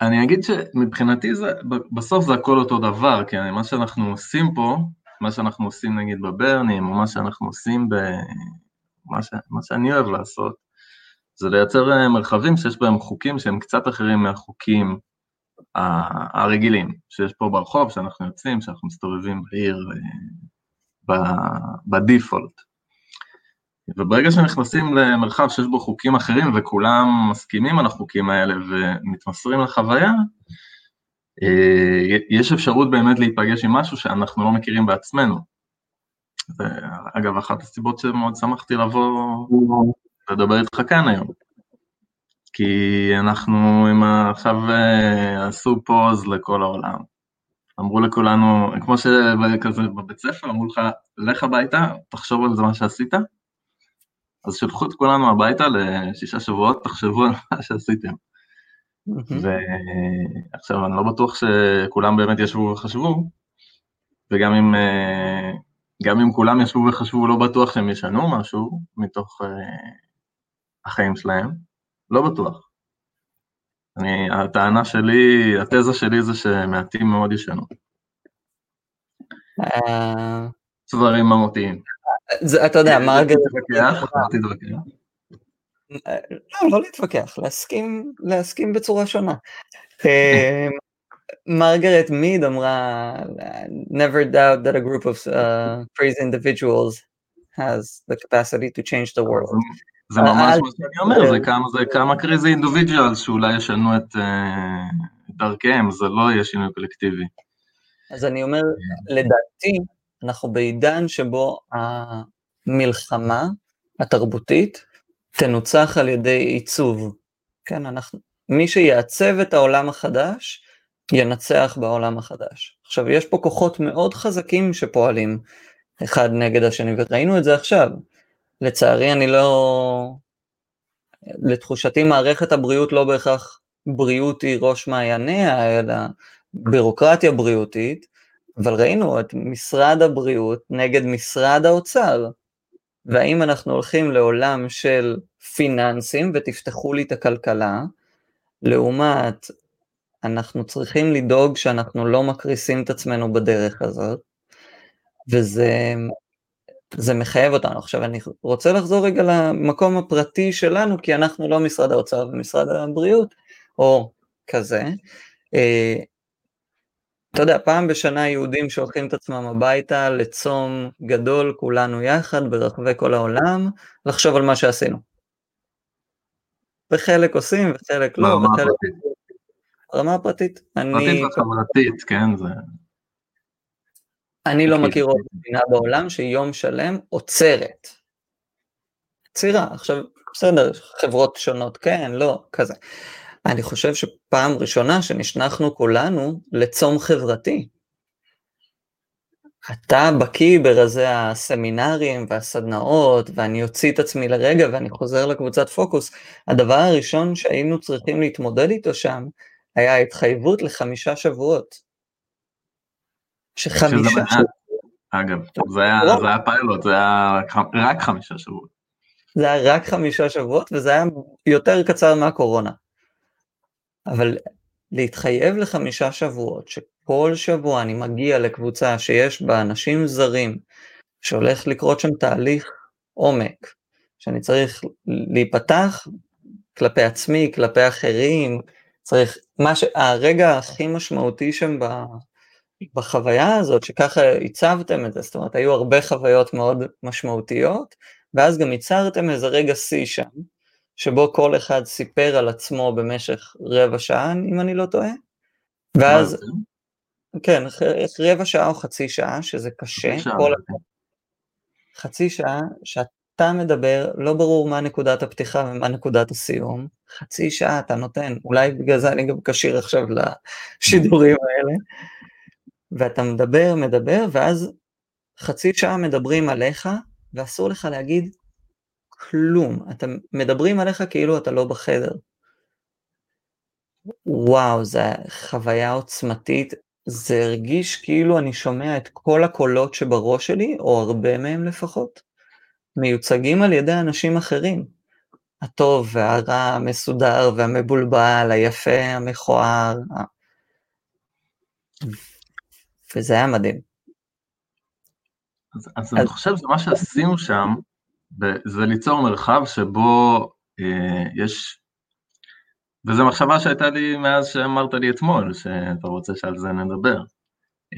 אני אגיד שמבחינתי זה, בסוף זה הכל אותו דבר, כי מה שאנחנו עושים פה, מה שאנחנו עושים נגיד בברנים, או מה שאנחנו עושים ב... מה, ש... מה שאני אוהב לעשות, זה לייצר אה, מרחבים שיש בהם חוקים שהם קצת אחרים מהחוקים הרגילים, שיש פה ברחוב, שאנחנו יוצאים, שאנחנו מסתובבים בעיר אה, בדיפולט. וברגע שנכנסים למרחב שיש בו חוקים אחרים וכולם מסכימים על החוקים האלה ומתמסרים לחוויה, אה, יש אפשרות באמת להיפגש עם משהו שאנחנו לא מכירים בעצמנו. זה אגב אחת הסיבות שמאוד שמחתי לבוא לדבר איתך כאן היום. כי אנחנו עם עכשיו אה, עשו פוז לכל העולם. אמרו לכולנו, כמו שכזה בבית ספר, אמרו לך, לך הביתה, תחשוב על זה מה שעשית. אז שלחו את כולנו הביתה לשישה שבועות, תחשבו על מה שעשיתם. ועכשיו אני לא בטוח שכולם באמת ישבו וחשבו, וגם אם, אה, גם אם כולם ישבו וחשבו, לא בטוח שהם ישנו משהו מתוך אה, החיים שלהם, לא בטוח. אני, הטענה שלי, התזה שלי זה שמעטים מאוד ישנו. אה, דברים מהותיים. אתה יודע, מה... תתווכח, תתווכח. לא, לא להתווכח, להסכים, להסכים בצורה שונה. אה, מרגרט מיד אמרה, never doubt that a group of uh, crazy individuals has the capacity to change the world. זה ממש מה שאני אומר, זה כמה, זה כמה crazy individuals שאולי ישנו את דרכיהם, זה לא יהיה שינוי קולקטיבי. אז אני אומר, לדעתי, אנחנו בעידן שבו המלחמה התרבותית תנוצח על ידי עיצוב. כן, אנחנו, מי שיעצב את העולם החדש, ינצח בעולם החדש. עכשיו, יש פה כוחות מאוד חזקים שפועלים אחד נגד השני, וראינו את זה עכשיו. לצערי, אני לא... לתחושתי, מערכת הבריאות לא בהכרח בריאות היא ראש מעייניה, אלא בירוקרטיה בריאותית, אבל ראינו את משרד הבריאות נגד משרד האוצר. והאם אנחנו הולכים לעולם של פיננסים ותפתחו לי את הכלכלה, לעומת אנחנו צריכים לדאוג שאנחנו לא מקריסים את עצמנו בדרך הזאת, וזה זה מחייב אותנו. עכשיו אני רוצה לחזור רגע למקום הפרטי שלנו, כי אנחנו לא משרד האוצר ומשרד הבריאות, או כזה. אה, אתה יודע, פעם בשנה יהודים שולחים את עצמם הביתה לצום גדול, כולנו יחד, ברחבי כל העולם, לחשוב על מה שעשינו. וחלק עושים וחלק לא, ברמה וחלק... הפרטית. פרטית אני, וחברתית, כן, זה... אני לא אוקיי. מכיר עוד מדינה בעולם שיום שלם עוצרת. עצירה, עכשיו, בסדר, חברות שונות כן, לא, כזה. אני חושב שפעם ראשונה שנשנחנו כולנו לצום חברתי. אתה בקיא ברזי הסמינרים והסדנאות, ואני אוציא את עצמי לרגע ואני חוזר לקבוצת פוקוס. הדבר הראשון שהיינו צריכים להתמודד איתו שם, היה ההתחייבות לחמישה שבועות. שחמישה מעט. אגב, זה היה, זה היה פיילוט, זה היה רק חמישה שבועות. זה היה רק חמישה שבועות, וזה היה יותר קצר מהקורונה. אבל להתחייב לחמישה שבועות, שכל שבוע אני מגיע לקבוצה שיש בה אנשים זרים, שהולך לקרות שם תהליך עומק, שאני צריך להיפתח כלפי עצמי, כלפי אחרים, צריך, מה ש... הרגע הכי משמעותי שם ב... בחוויה הזאת, שככה הצבתם את זה, זאת אומרת, היו הרבה חוויות מאוד משמעותיות, ואז גם ייצרתם איזה רגע שיא שם, שבו כל אחד סיפר על עצמו במשך רבע שעה, אם אני לא טועה, ואז, כן, רבע שעה או חצי שעה, שזה קשה, כל... כן. חצי שעה שאתה מדבר, לא ברור מה נקודת הפתיחה ומה נקודת הסיום, חצי שעה אתה נותן, אולי בגלל זה אני גם כשיר עכשיו לשידורים האלה, ואתה מדבר, מדבר, ואז חצי שעה מדברים עליך, ואסור לך להגיד כלום. אתם מדברים עליך כאילו אתה לא בחדר. וואו, זו חוויה עוצמתית. זה הרגיש כאילו אני שומע את כל הקולות שבראש שלי, או הרבה מהם לפחות, מיוצגים על ידי אנשים אחרים. הטוב והרע, המסודר והמבולבל, היפה, המכוער. וזה היה מדהים. אז, אז אני חושב שמה שעשינו שם, זה ליצור מרחב שבו אה, יש, וזו מחשבה שהייתה לי מאז שאמרת לי אתמול, שאתה רוצה שעל זה נדבר.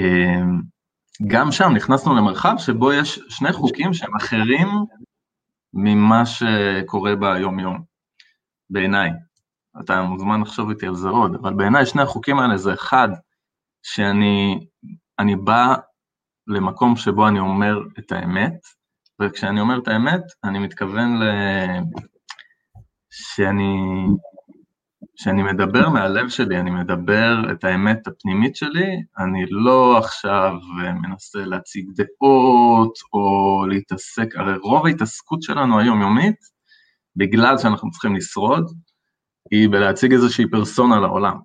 אה, גם שם נכנסנו למרחב שבו יש שני חוקים שהם אחרים ממה שקורה ביום-יום, בעיניי. אתה מוזמן לחשוב איתי על זה עוד, אבל בעיניי שני החוקים האלה זה אחד, שאני אני בא למקום שבו אני אומר את האמת, וכשאני אומר את האמת, אני מתכוון ל... שאני, שאני מדבר מהלב שלי, אני מדבר את האמת הפנימית שלי, אני לא עכשיו מנסה להציג דעות או להתעסק, הרי רוב ההתעסקות שלנו היומיומית, בגלל שאנחנו צריכים לשרוד, היא בלהציג איזושהי פרסונה לעולם.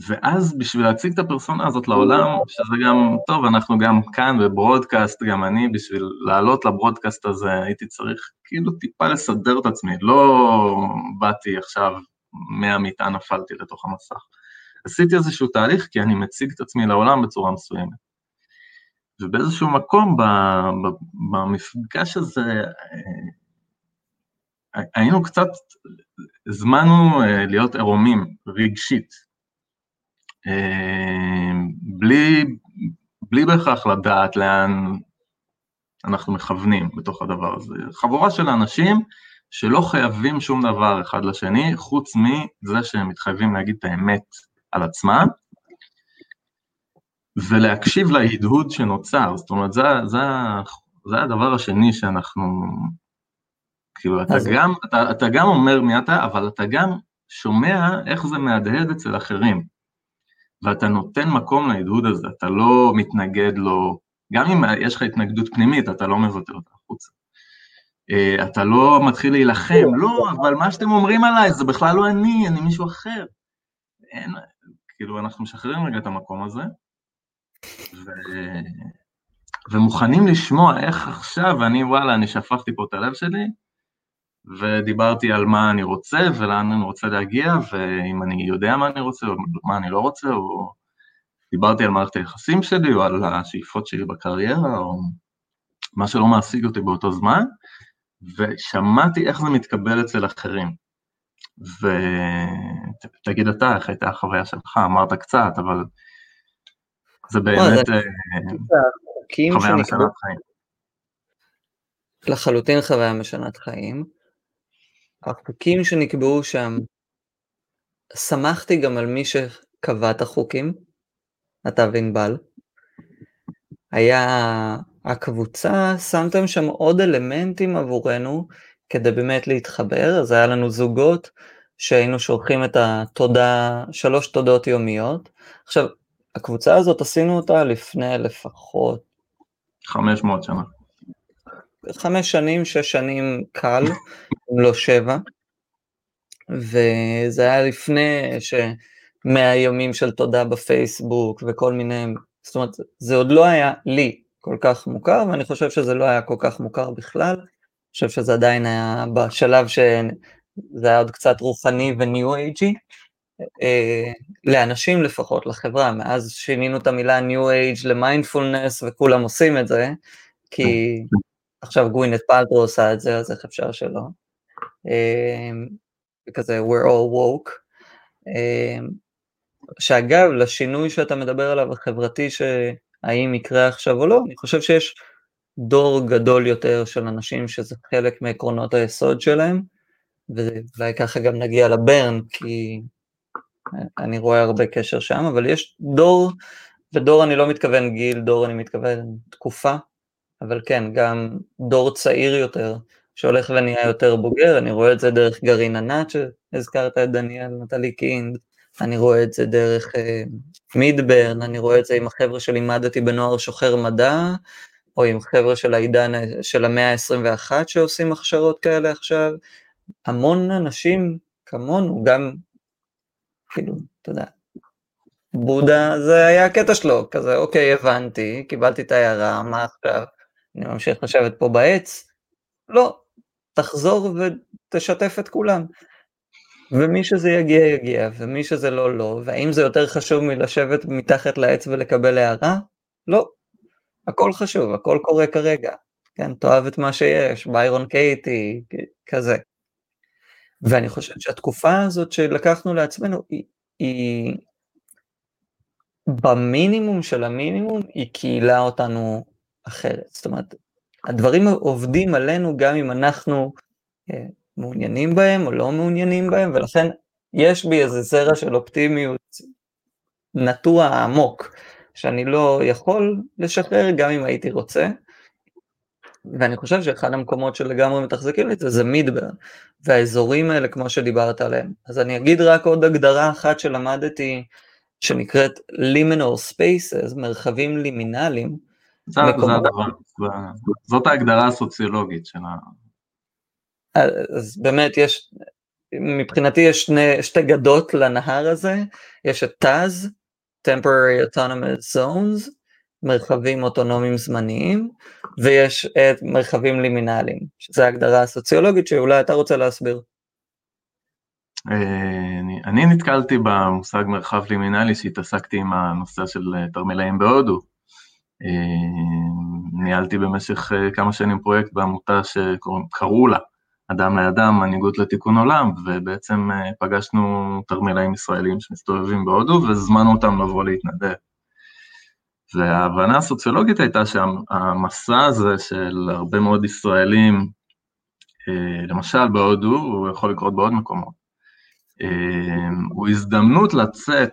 ואז בשביל להציג את הפרסונה הזאת לעולם, שזה גם, טוב, אנחנו גם כאן בברודקאסט, גם אני, בשביל לעלות לברודקאסט הזה הייתי צריך כאילו טיפה לסדר את עצמי, לא באתי עכשיו מהמיטה נפלתי לתוך המסך. עשיתי איזשהו תהליך כי אני מציג את עצמי לעולם בצורה מסוימת. ובאיזשהו מקום במפגש הזה אה, היינו קצת, הזמנו אה, להיות עירומים רגשית, בלי, בלי בהכרח לדעת לאן אנחנו מכוונים בתוך הדבר הזה. חבורה של אנשים שלא חייבים שום דבר אחד לשני, חוץ מזה שהם מתחייבים להגיד את האמת על עצמם, ולהקשיב להדהוד שנוצר, זאת אומרת, זה, זה, זה הדבר השני שאנחנו, כאילו, אתה גם, אתה, אתה גם אומר מי אתה, אבל אתה גם שומע איך זה מהדהד אצל אחרים. ואתה נותן מקום להדהוד הזה, אתה לא מתנגד לו, גם אם יש לך התנגדות פנימית, אתה לא מבטא אותה החוצה. אה, אתה לא מתחיל להילחם, לא, אבל מה שאתם אומרים עליי זה בכלל לא אני, אני מישהו אחר. אין, כאילו, אנחנו משחררים רגע את המקום הזה, ו... ומוכנים לשמוע איך עכשיו, אני וואלה, אני שפכתי פה את הלב שלי, ודיברתי על מה אני רוצה ולאן אני רוצה להגיע, ואם אני יודע מה אני רוצה או מה אני לא רוצה, או דיברתי על מערכת היחסים שלי או על השאיפות שלי בקריירה, או מה שלא מעסיק אותי באותו זמן, ושמעתי איך זה מתקבל אצל אחרים. ותגיד אתה, איך הייתה החוויה שלך, אמרת קצת, אבל זה באמת אה, חוויה משנת חיים. לחלוטין חוויה משנת חיים. החוקים שנקבעו שם, שמחתי גם על מי שקבע את החוקים, אתה וענבל. היה הקבוצה, שמתם שם עוד אלמנטים עבורנו כדי באמת להתחבר, אז היה לנו זוגות שהיינו שולחים את התודה, שלוש תודות יומיות. עכשיו, הקבוצה הזאת עשינו אותה לפני לפחות... 500 שנה. חמש שנים, שש שנים קל, אם לא שבע, וזה היה לפני שמאה ימים של תודה בפייסבוק וכל מיני, זאת אומרת, זה עוד לא היה לי כל כך מוכר, ואני חושב שזה לא היה כל כך מוכר בכלל, אני חושב שזה עדיין היה בשלב שזה היה עוד קצת רוחני וניו אייג'י, אה, לאנשים לפחות, לחברה, מאז שינינו את המילה ניו אייג' למיינדפולנס וכולם עושים את זה, כי עכשיו גווינט פלטרו עושה את זה, אז איך אפשר שלא? אמ, כזה we're all woke. אמ, שאגב, לשינוי שאתה מדבר עליו, החברתי, שהאם יקרה עכשיו או לא, אני חושב שיש דור גדול יותר של אנשים שזה חלק מעקרונות היסוד שלהם, ואולי ככה גם נגיע לברן, כי אני רואה הרבה קשר שם, אבל יש דור, ודור אני לא מתכוון גיל, דור אני מתכוון תקופה, אבל כן, גם דור צעיר יותר, שהולך ונהיה יותר בוגר, אני רואה את זה דרך גרעין ענת, שהזכרת את דניאל נטלי קינד, אני רואה את זה דרך אה, מידברן, אני רואה את זה עם החבר'ה שלימדתי בנוער שוחר מדע, או עם חבר'ה של העידן של המאה ה-21 שעושים הכשרות כאלה עכשיו, המון אנשים כמונו, גם, כאילו, אתה יודע, בודה זה היה הקטע שלו, כזה אוקיי הבנתי, קיבלתי את ההערה, מה עכשיו? אני ממשיך לשבת פה בעץ? לא, תחזור ותשתף את כולם. ומי שזה יגיע יגיע, ומי שזה לא לא, והאם זה יותר חשוב מלשבת מתחת לעץ ולקבל הערה? לא. הכל חשוב, הכל קורה כרגע. כן, תאהב את מה שיש, ביירון קייטי, כזה. ואני חושב שהתקופה הזאת שלקחנו לעצמנו, היא, היא במינימום של המינימום, היא קהילה אותנו אחרת. זאת אומרת, הדברים עובדים עלינו גם אם אנחנו אה, מעוניינים בהם או לא מעוניינים בהם, ולכן יש בי איזה זרע של אופטימיות נטוע עמוק, שאני לא יכול לשחרר גם אם הייתי רוצה. ואני חושב שאחד המקומות שלגמרי מתחזקים לי זה מידברן, והאזורים האלה כמו שדיברת עליהם. אז אני אגיד רק עוד הגדרה אחת שלמדתי, שנקראת liminal spaces, מרחבים לימינליים. זה, זה הדבר, זאת ההגדרה הסוציולוגית של ה... אז באמת יש, מבחינתי יש שני, שתי גדות לנהר הזה, יש את TAZ, temporary autonomous zones, מרחבים אוטונומיים זמניים, ויש את מרחבים לימינליים, שזו ההגדרה הסוציולוגית שאולי אתה רוצה להסביר. אה, אני, אני נתקלתי במושג מרחב לימינלי שהתעסקתי עם הנושא של תרמילאים בהודו. אה, ניהלתי במשך אה, כמה שנים פרויקט בעמותה שקראו לה אדם לאדם, מנהיגות לתיקון עולם, ובעצם פגשנו תרמילאים ישראלים שמסתובבים בהודו והזמנו אותם לבוא להתנדב. וההבנה הסוציולוגית הייתה שהמסע הזה של הרבה מאוד ישראלים, אה, למשל בהודו, הוא יכול לקרות בעוד מקומות, אה, הוא הזדמנות לצאת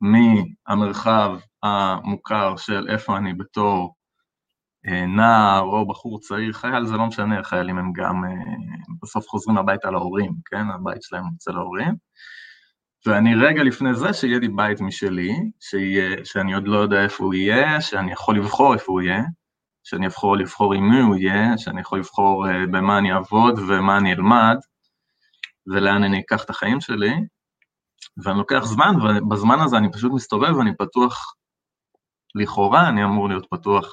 מהמרחב המוכר של איפה אני בתור אה, נער או בחור צעיר, חייל זה לא משנה, חיילים הם גם בסוף חוזרים הביתה להורים, כן? הבית שלהם אצל ההורים. ואני רגע לפני זה שיהיה לי בית משלי, שיהיה, שאני עוד לא יודע איפה הוא יהיה, שאני יכול לבחור איפה הוא יהיה, שאני יכול לבחור עם מי הוא יהיה, שאני יכול לבחור uh, במה אני אעבוד ומה אני אלמד, ולאן אני אקח את החיים שלי, ואני לוקח זמן, ובזמן הזה אני פשוט מסתובב ואני פתוח, לכאורה אני אמור להיות פתוח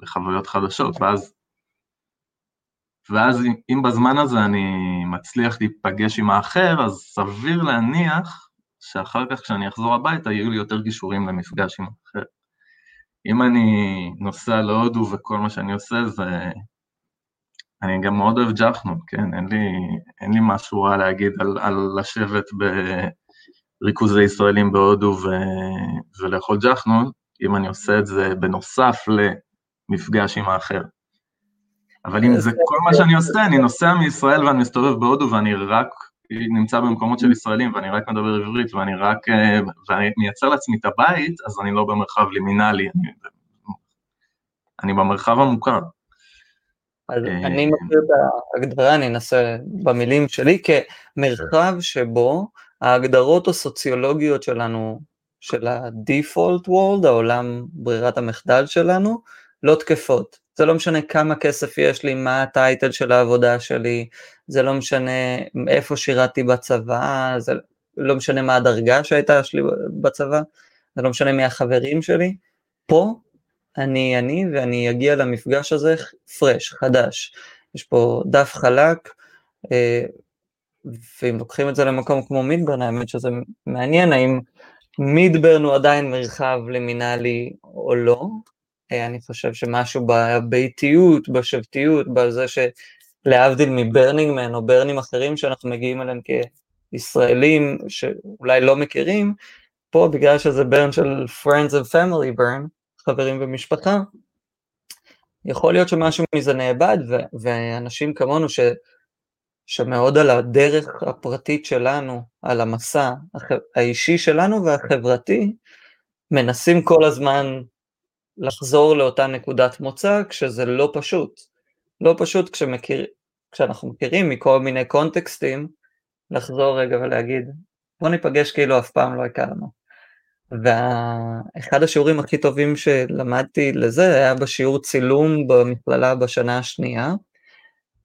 לחוויות חדשות, ואז ואז אם בזמן הזה אני מצליח להיפגש עם האחר, אז סביר להניח שאחר כך כשאני אחזור הביתה יהיו לי יותר גישורים למפגש עם האחר. אם אני נוסע להודו וכל מה שאני עושה זה... אני גם מאוד אוהב ג'חנון, כן? אין לי, אין לי משהו רע להגיד על, על לשבת בריכוזי ישראלים בהודו ו, ולאכול ג'חנון, אם אני עושה את זה בנוסף למפגש עם האחר. אבל אם זה כל מה שאני עושה, אני נוסע מישראל ואני מסתובב בהודו ואני רק נמצא במקומות של ישראלים ואני רק מדבר עברית ואני רק, אה, ואני מייצר לעצמי את הבית, אז אני לא במרחב לימינלי, אני, אני במרחב המוכר. אז אה, אני מכיר את ההגדרה, אני אנסה במילים שלי, כמרחב שבו ההגדרות הסוציולוגיות שלנו, של ה-default world, העולם ברירת המחדל שלנו, לא תקפות. זה לא משנה כמה כסף יש לי, מה הטייטל של העבודה שלי, זה לא משנה איפה שירתתי בצבא, זה לא משנה מה הדרגה שהייתה שלי בצבא, זה לא משנה מי החברים שלי. פה אני אני ואני אגיע למפגש הזה פרש, חדש. יש פה דף חלק, אה, ואם לוקחים את זה למקום כמו מידברן, האמת שזה מעניין, האם מידברן הוא עדיין מרחב לימינלי או לא, אה, אני חושב שמשהו בביתיות, בשבטיות, בזה שלהבדיל מברנינגמן או ברנים אחרים שאנחנו מגיעים אליהם כישראלים שאולי לא מכירים, פה בגלל שזה ברן של Friends and Family burn, חברים ומשפחה, יכול להיות שמשהו מזה נאבד, ואנשים כמונו ש- שמאוד על הדרך הפרטית שלנו, על המסע האישי שלנו והחברתי, מנסים כל הזמן לחזור לאותה נקודת מוצא כשזה לא פשוט. לא פשוט כשמכיר, כשאנחנו מכירים מכל מיני קונטקסטים, לחזור רגע ולהגיד, בוא ניפגש כאילו אף פעם לא הכרנו. ואחד השיעורים הכי טובים שלמדתי לזה היה בשיעור צילום במכללה בשנה השנייה,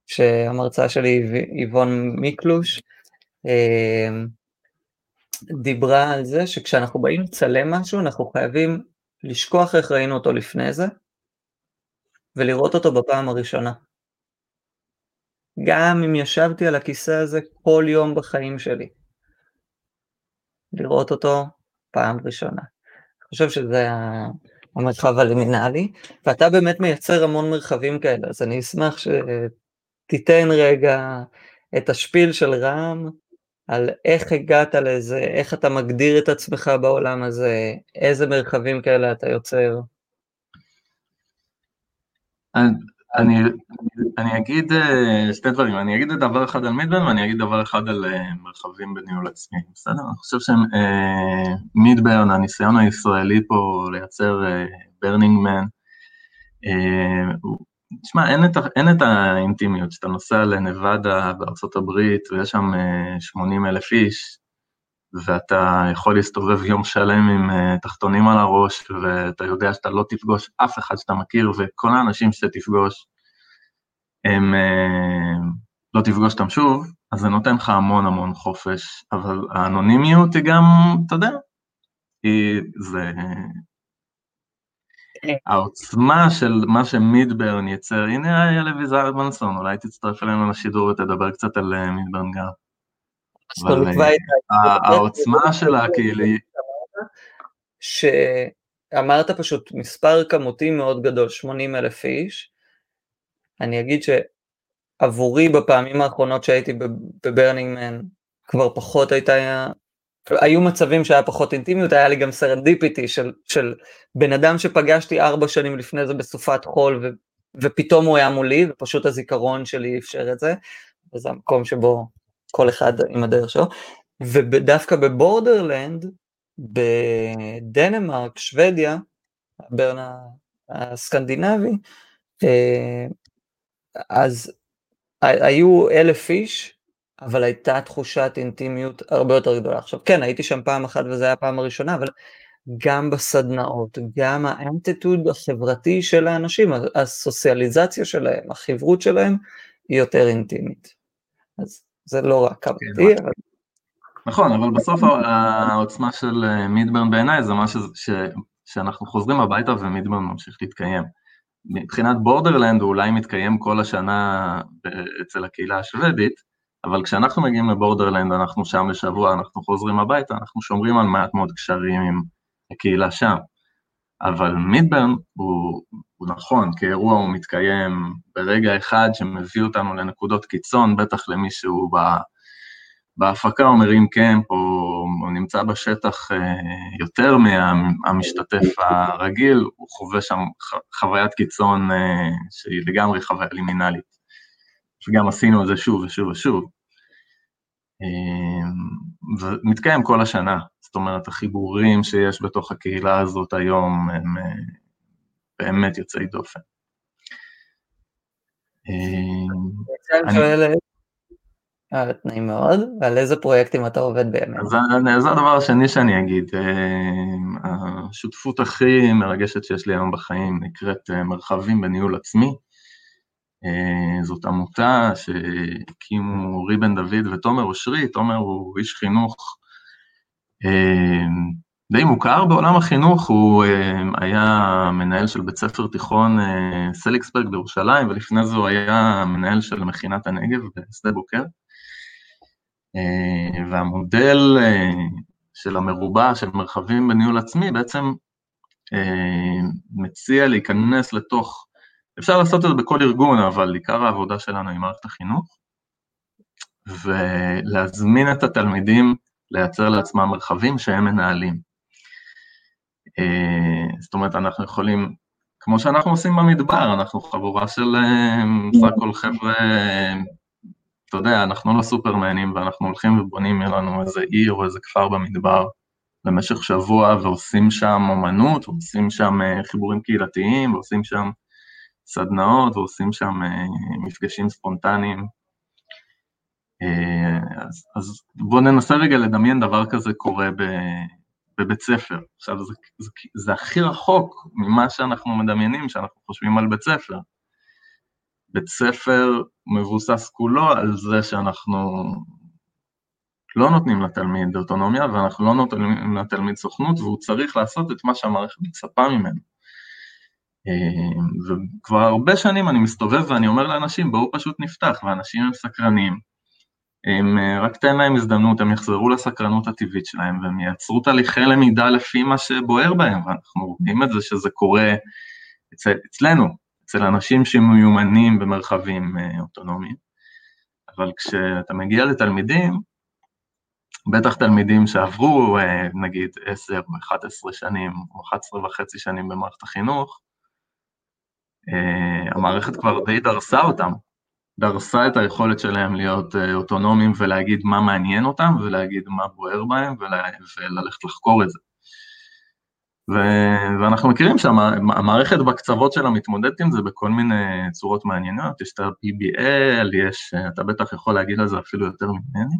שהמרצה שלי איבון מיקלוש אה, דיברה על זה שכשאנחנו באים לצלם משהו אנחנו חייבים לשכוח איך ראינו אותו לפני זה, ולראות אותו בפעם הראשונה. גם אם ישבתי על הכיסא הזה כל יום בחיים שלי. לראות אותו פעם ראשונה. אני חושב שזה המרחב הלימינלי, ואתה באמת מייצר המון מרחבים כאלה, אז אני אשמח שתיתן רגע את השפיל של רם, על איך הגעת לזה, איך אתה מגדיר את עצמך בעולם הזה, איזה מרחבים כאלה אתה יוצר. אני, אני אגיד אה, שתי דברים, אני אגיד דבר אחד על מידברן ואני אגיד דבר אחד על אה, מרחבים בניהול עצמי, בסדר? אני חושב שמידברן, הניסיון הישראלי פה לייצר ברנינג מן, תשמע, אין, אין את האינטימיות, שאתה נוסע לנבדה בארצות הברית ויש שם 80 אלף איש, ואתה יכול להסתובב יום שלם עם אה, תחתונים על הראש, ואתה יודע שאתה לא תפגוש אף אחד שאתה מכיר, וכל האנשים שתפגוש, הם uh, לא תפגוש אותם שוב, אז זה נותן לך המון המון חופש, אבל האנונימיות היא גם, אתה יודע, היא, זה... העוצמה של מה שמידברן ייצר, הנה היה לוי זלמנסון, אולי תצטרף אלינו לשידור ותדבר קצת על אה, מידברן גם. אה, העוצמה שלה כאילו... שאמרת פשוט מספר כמותי מאוד גדול, 80 אלף איש. אני אגיד שעבורי בפעמים האחרונות שהייתי בברנינג מן, כבר פחות הייתה, היו מצבים שהיה פחות אינטימיות, היה לי גם serendipity של, של בן אדם שפגשתי ארבע שנים לפני זה בסופת חול, ו, ופתאום הוא היה מולי, ופשוט הזיכרון שלי אפשר את זה, וזה המקום שבו כל אחד עם הדרך שלו, ודווקא בבורדרלנד, בדנמרק, שוודיה, הברן הסקנדינבי, אה, אז היו אלף איש, אבל הייתה תחושת אינטימיות הרבה יותר גדולה. עכשיו כן, הייתי שם פעם אחת וזו הייתה הפעם הראשונה, אבל גם בסדנאות, גם האנטיטוד החברתי של האנשים, הסוציאליזציה שלהם, החברות שלהם, היא יותר אינטימית. אז זה לא רק כמותי, כן, אבל... נכון, אבל בסוף העוצמה של אה, מידברן בעיניי זה מה ש... ש... שאנחנו חוזרים הביתה ומידברן ממשיך להתקיים. מבחינת בורדרלנד הוא אולי מתקיים כל השנה אצל הקהילה השוודית, אבל כשאנחנו מגיעים לבורדרלנד, אנחנו שם לשבוע, אנחנו חוזרים הביתה, אנחנו שומרים על מעט מאוד קשרים עם הקהילה שם. אבל מידברן הוא, הוא נכון, כאירוע הוא מתקיים ברגע אחד שמביא אותנו לנקודות קיצון, בטח למישהו ב, בהפקה או מרים קמפ, או, או נמצא בשטח אה, יותר מהמשתתף הרגיל, הוא חווה שם חוויית קיצון אה, שהיא לגמרי חוויה לימינלית. וגם עשינו את זה שוב ושוב ושוב. אה, ומתקיים כל השנה, זאת אומרת, החיבורים שיש בתוך הקהילה הזאת היום הם אה, באמת יוצאי דופן. אה, נעים מאוד, ועל איזה פרויקטים אתה עובד באמת? אז זה הדבר השני שאני אגיד, השותפות הכי מרגשת שיש לי היום בחיים נקראת מרחבים בניהול עצמי. זאת עמותה שהקימו ריבן דוד ותומר אושרי, תומר הוא איש חינוך אמ, די מוכר בעולם החינוך, הוא אמ, היה מנהל של בית ספר תיכון אה, סליקסברג בירושלים, ולפני זה הוא היה מנהל של מכינת הנגב בשדה בוקר. אה, והמודל אה, של המרובע של מרחבים בניהול עצמי בעצם מציע להיכנס לתוך, אפשר לעשות את זה בכל ארגון, אבל עיקר העבודה שלנו היא מערכת החינוך, ולהזמין את התלמידים לייצר לעצמם מרחבים שהם מנהלים. אה, זאת אומרת, אנחנו יכולים, כמו שאנחנו עושים במדבר, אנחנו חבורה של אה, בסך הכל חבר'ה, אתה יודע, אנחנו לא סופרמנים ואנחנו הולכים ובונים לנו איזה עיר או איזה כפר במדבר במשך שבוע ועושים שם אומנות, ועושים שם אה, חיבורים קהילתיים, ועושים שם סדנאות, ועושים שם מפגשים ספונטניים. אה, אז, אז בואו ננסה רגע לדמיין דבר כזה קורה ב, בבית ספר. עכשיו, זה, זה, זה הכי רחוק ממה שאנחנו מדמיינים שאנחנו חושבים על בית ספר. בית ספר מבוסס כולו על זה שאנחנו לא נותנים לתלמיד אוטונומיה ואנחנו לא נותנים לתלמיד סוכנות והוא צריך לעשות את מה שהמערכת מצפה ממנו. וכבר הרבה שנים אני מסתובב ואני אומר לאנשים בואו פשוט נפתח ואנשים הם סקרנים אם אה, רק תן להם הזדמנות, הם יחזרו לסקרנות הטבעית שלהם והם ייצרו תהליכי למידה לפי מה שבוער בהם, ואנחנו רואים את זה שזה קורה אצל, אצלנו, אצל אנשים שמיומנים במרחבים אה, אוטונומיים. אבל כשאתה מגיע לתלמידים, בטח תלמידים שעברו אה, נגיד 10 או 11 שנים או 11 וחצי שנים במערכת החינוך, המערכת כבר די דרסה אותם, דרסה את היכולת שלהם להיות אה, אוטונומיים ולהגיד מה מעניין אותם ולהגיד מה בוער בהם וללכת לחקור את זה. ו, ואנחנו מכירים שהמערכת בקצוות שלה מתמודדת עם זה בכל מיני צורות מעניינות, יש את ה-PBL, יש, אתה בטח יכול להגיד על זה אפילו יותר ממני.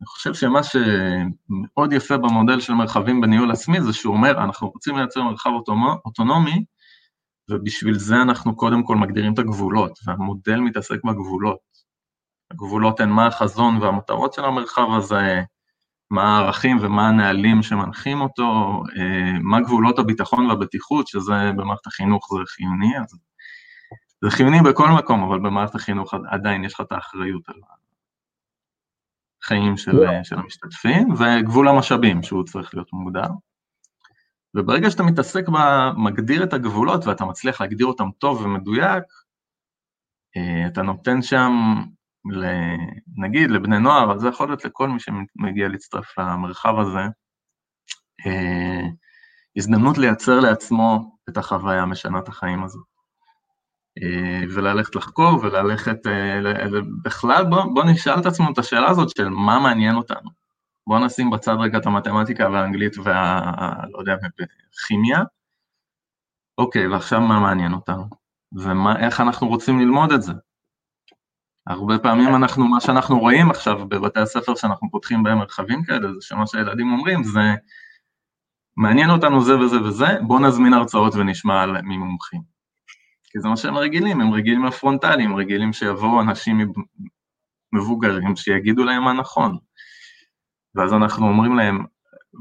אני חושב שמה שמאוד יפה במודל של מרחבים בניהול עצמי זה שהוא אומר, אנחנו רוצים לייצר מרחב אוטונומי, ובשביל זה אנחנו קודם כל מגדירים את הגבולות, והמודל מתעסק בגבולות. הגבולות הן מה החזון והמטרות של המרחב הזה, מה הערכים ומה הנהלים שמנחים אותו, אה, מה גבולות הביטחון והבטיחות, שזה במערכת החינוך זה חיוני, אז זה חיוני בכל מקום, אבל במערכת החינוך עדיין יש לך את האחריות על החיים של, לא. של המשתתפים, וגבול המשאבים שהוא צריך להיות מוגדר. וברגע שאתה מתעסק מגדיר את הגבולות ואתה מצליח להגדיר אותם טוב ומדויק, אה, אתה נותן שם, נגיד לבני נוער, אבל זה יכול להיות לכל מי שמגיע להצטרף למרחב הזה, אה, הזדמנות לייצר לעצמו את החוויה משנת החיים הזו. אה, וללכת לחקור וללכת, בכלל בוא, בוא נשאל את עצמנו את השאלה הזאת של מה מעניין אותנו. בואו נשים בצד רגע את המתמטיקה והאנגלית וה... לא יודע, כימיה. אוקיי, ועכשיו מה מעניין אותנו? ואיך אנחנו רוצים ללמוד את זה? הרבה פעמים אנחנו, מה שאנחנו רואים עכשיו בבתי הספר שאנחנו פותחים בהם מרחבים כאלה, זה שמה שהילדים אומרים זה, מעניין אותנו זה וזה וזה, בואו נזמין הרצאות ונשמע על ממומחים. כי זה מה שהם רגילים, הם רגילים לפרונטליים, רגילים שיבואו אנשים מבוגרים שיגידו להם מה נכון. ואז אנחנו אומרים להם,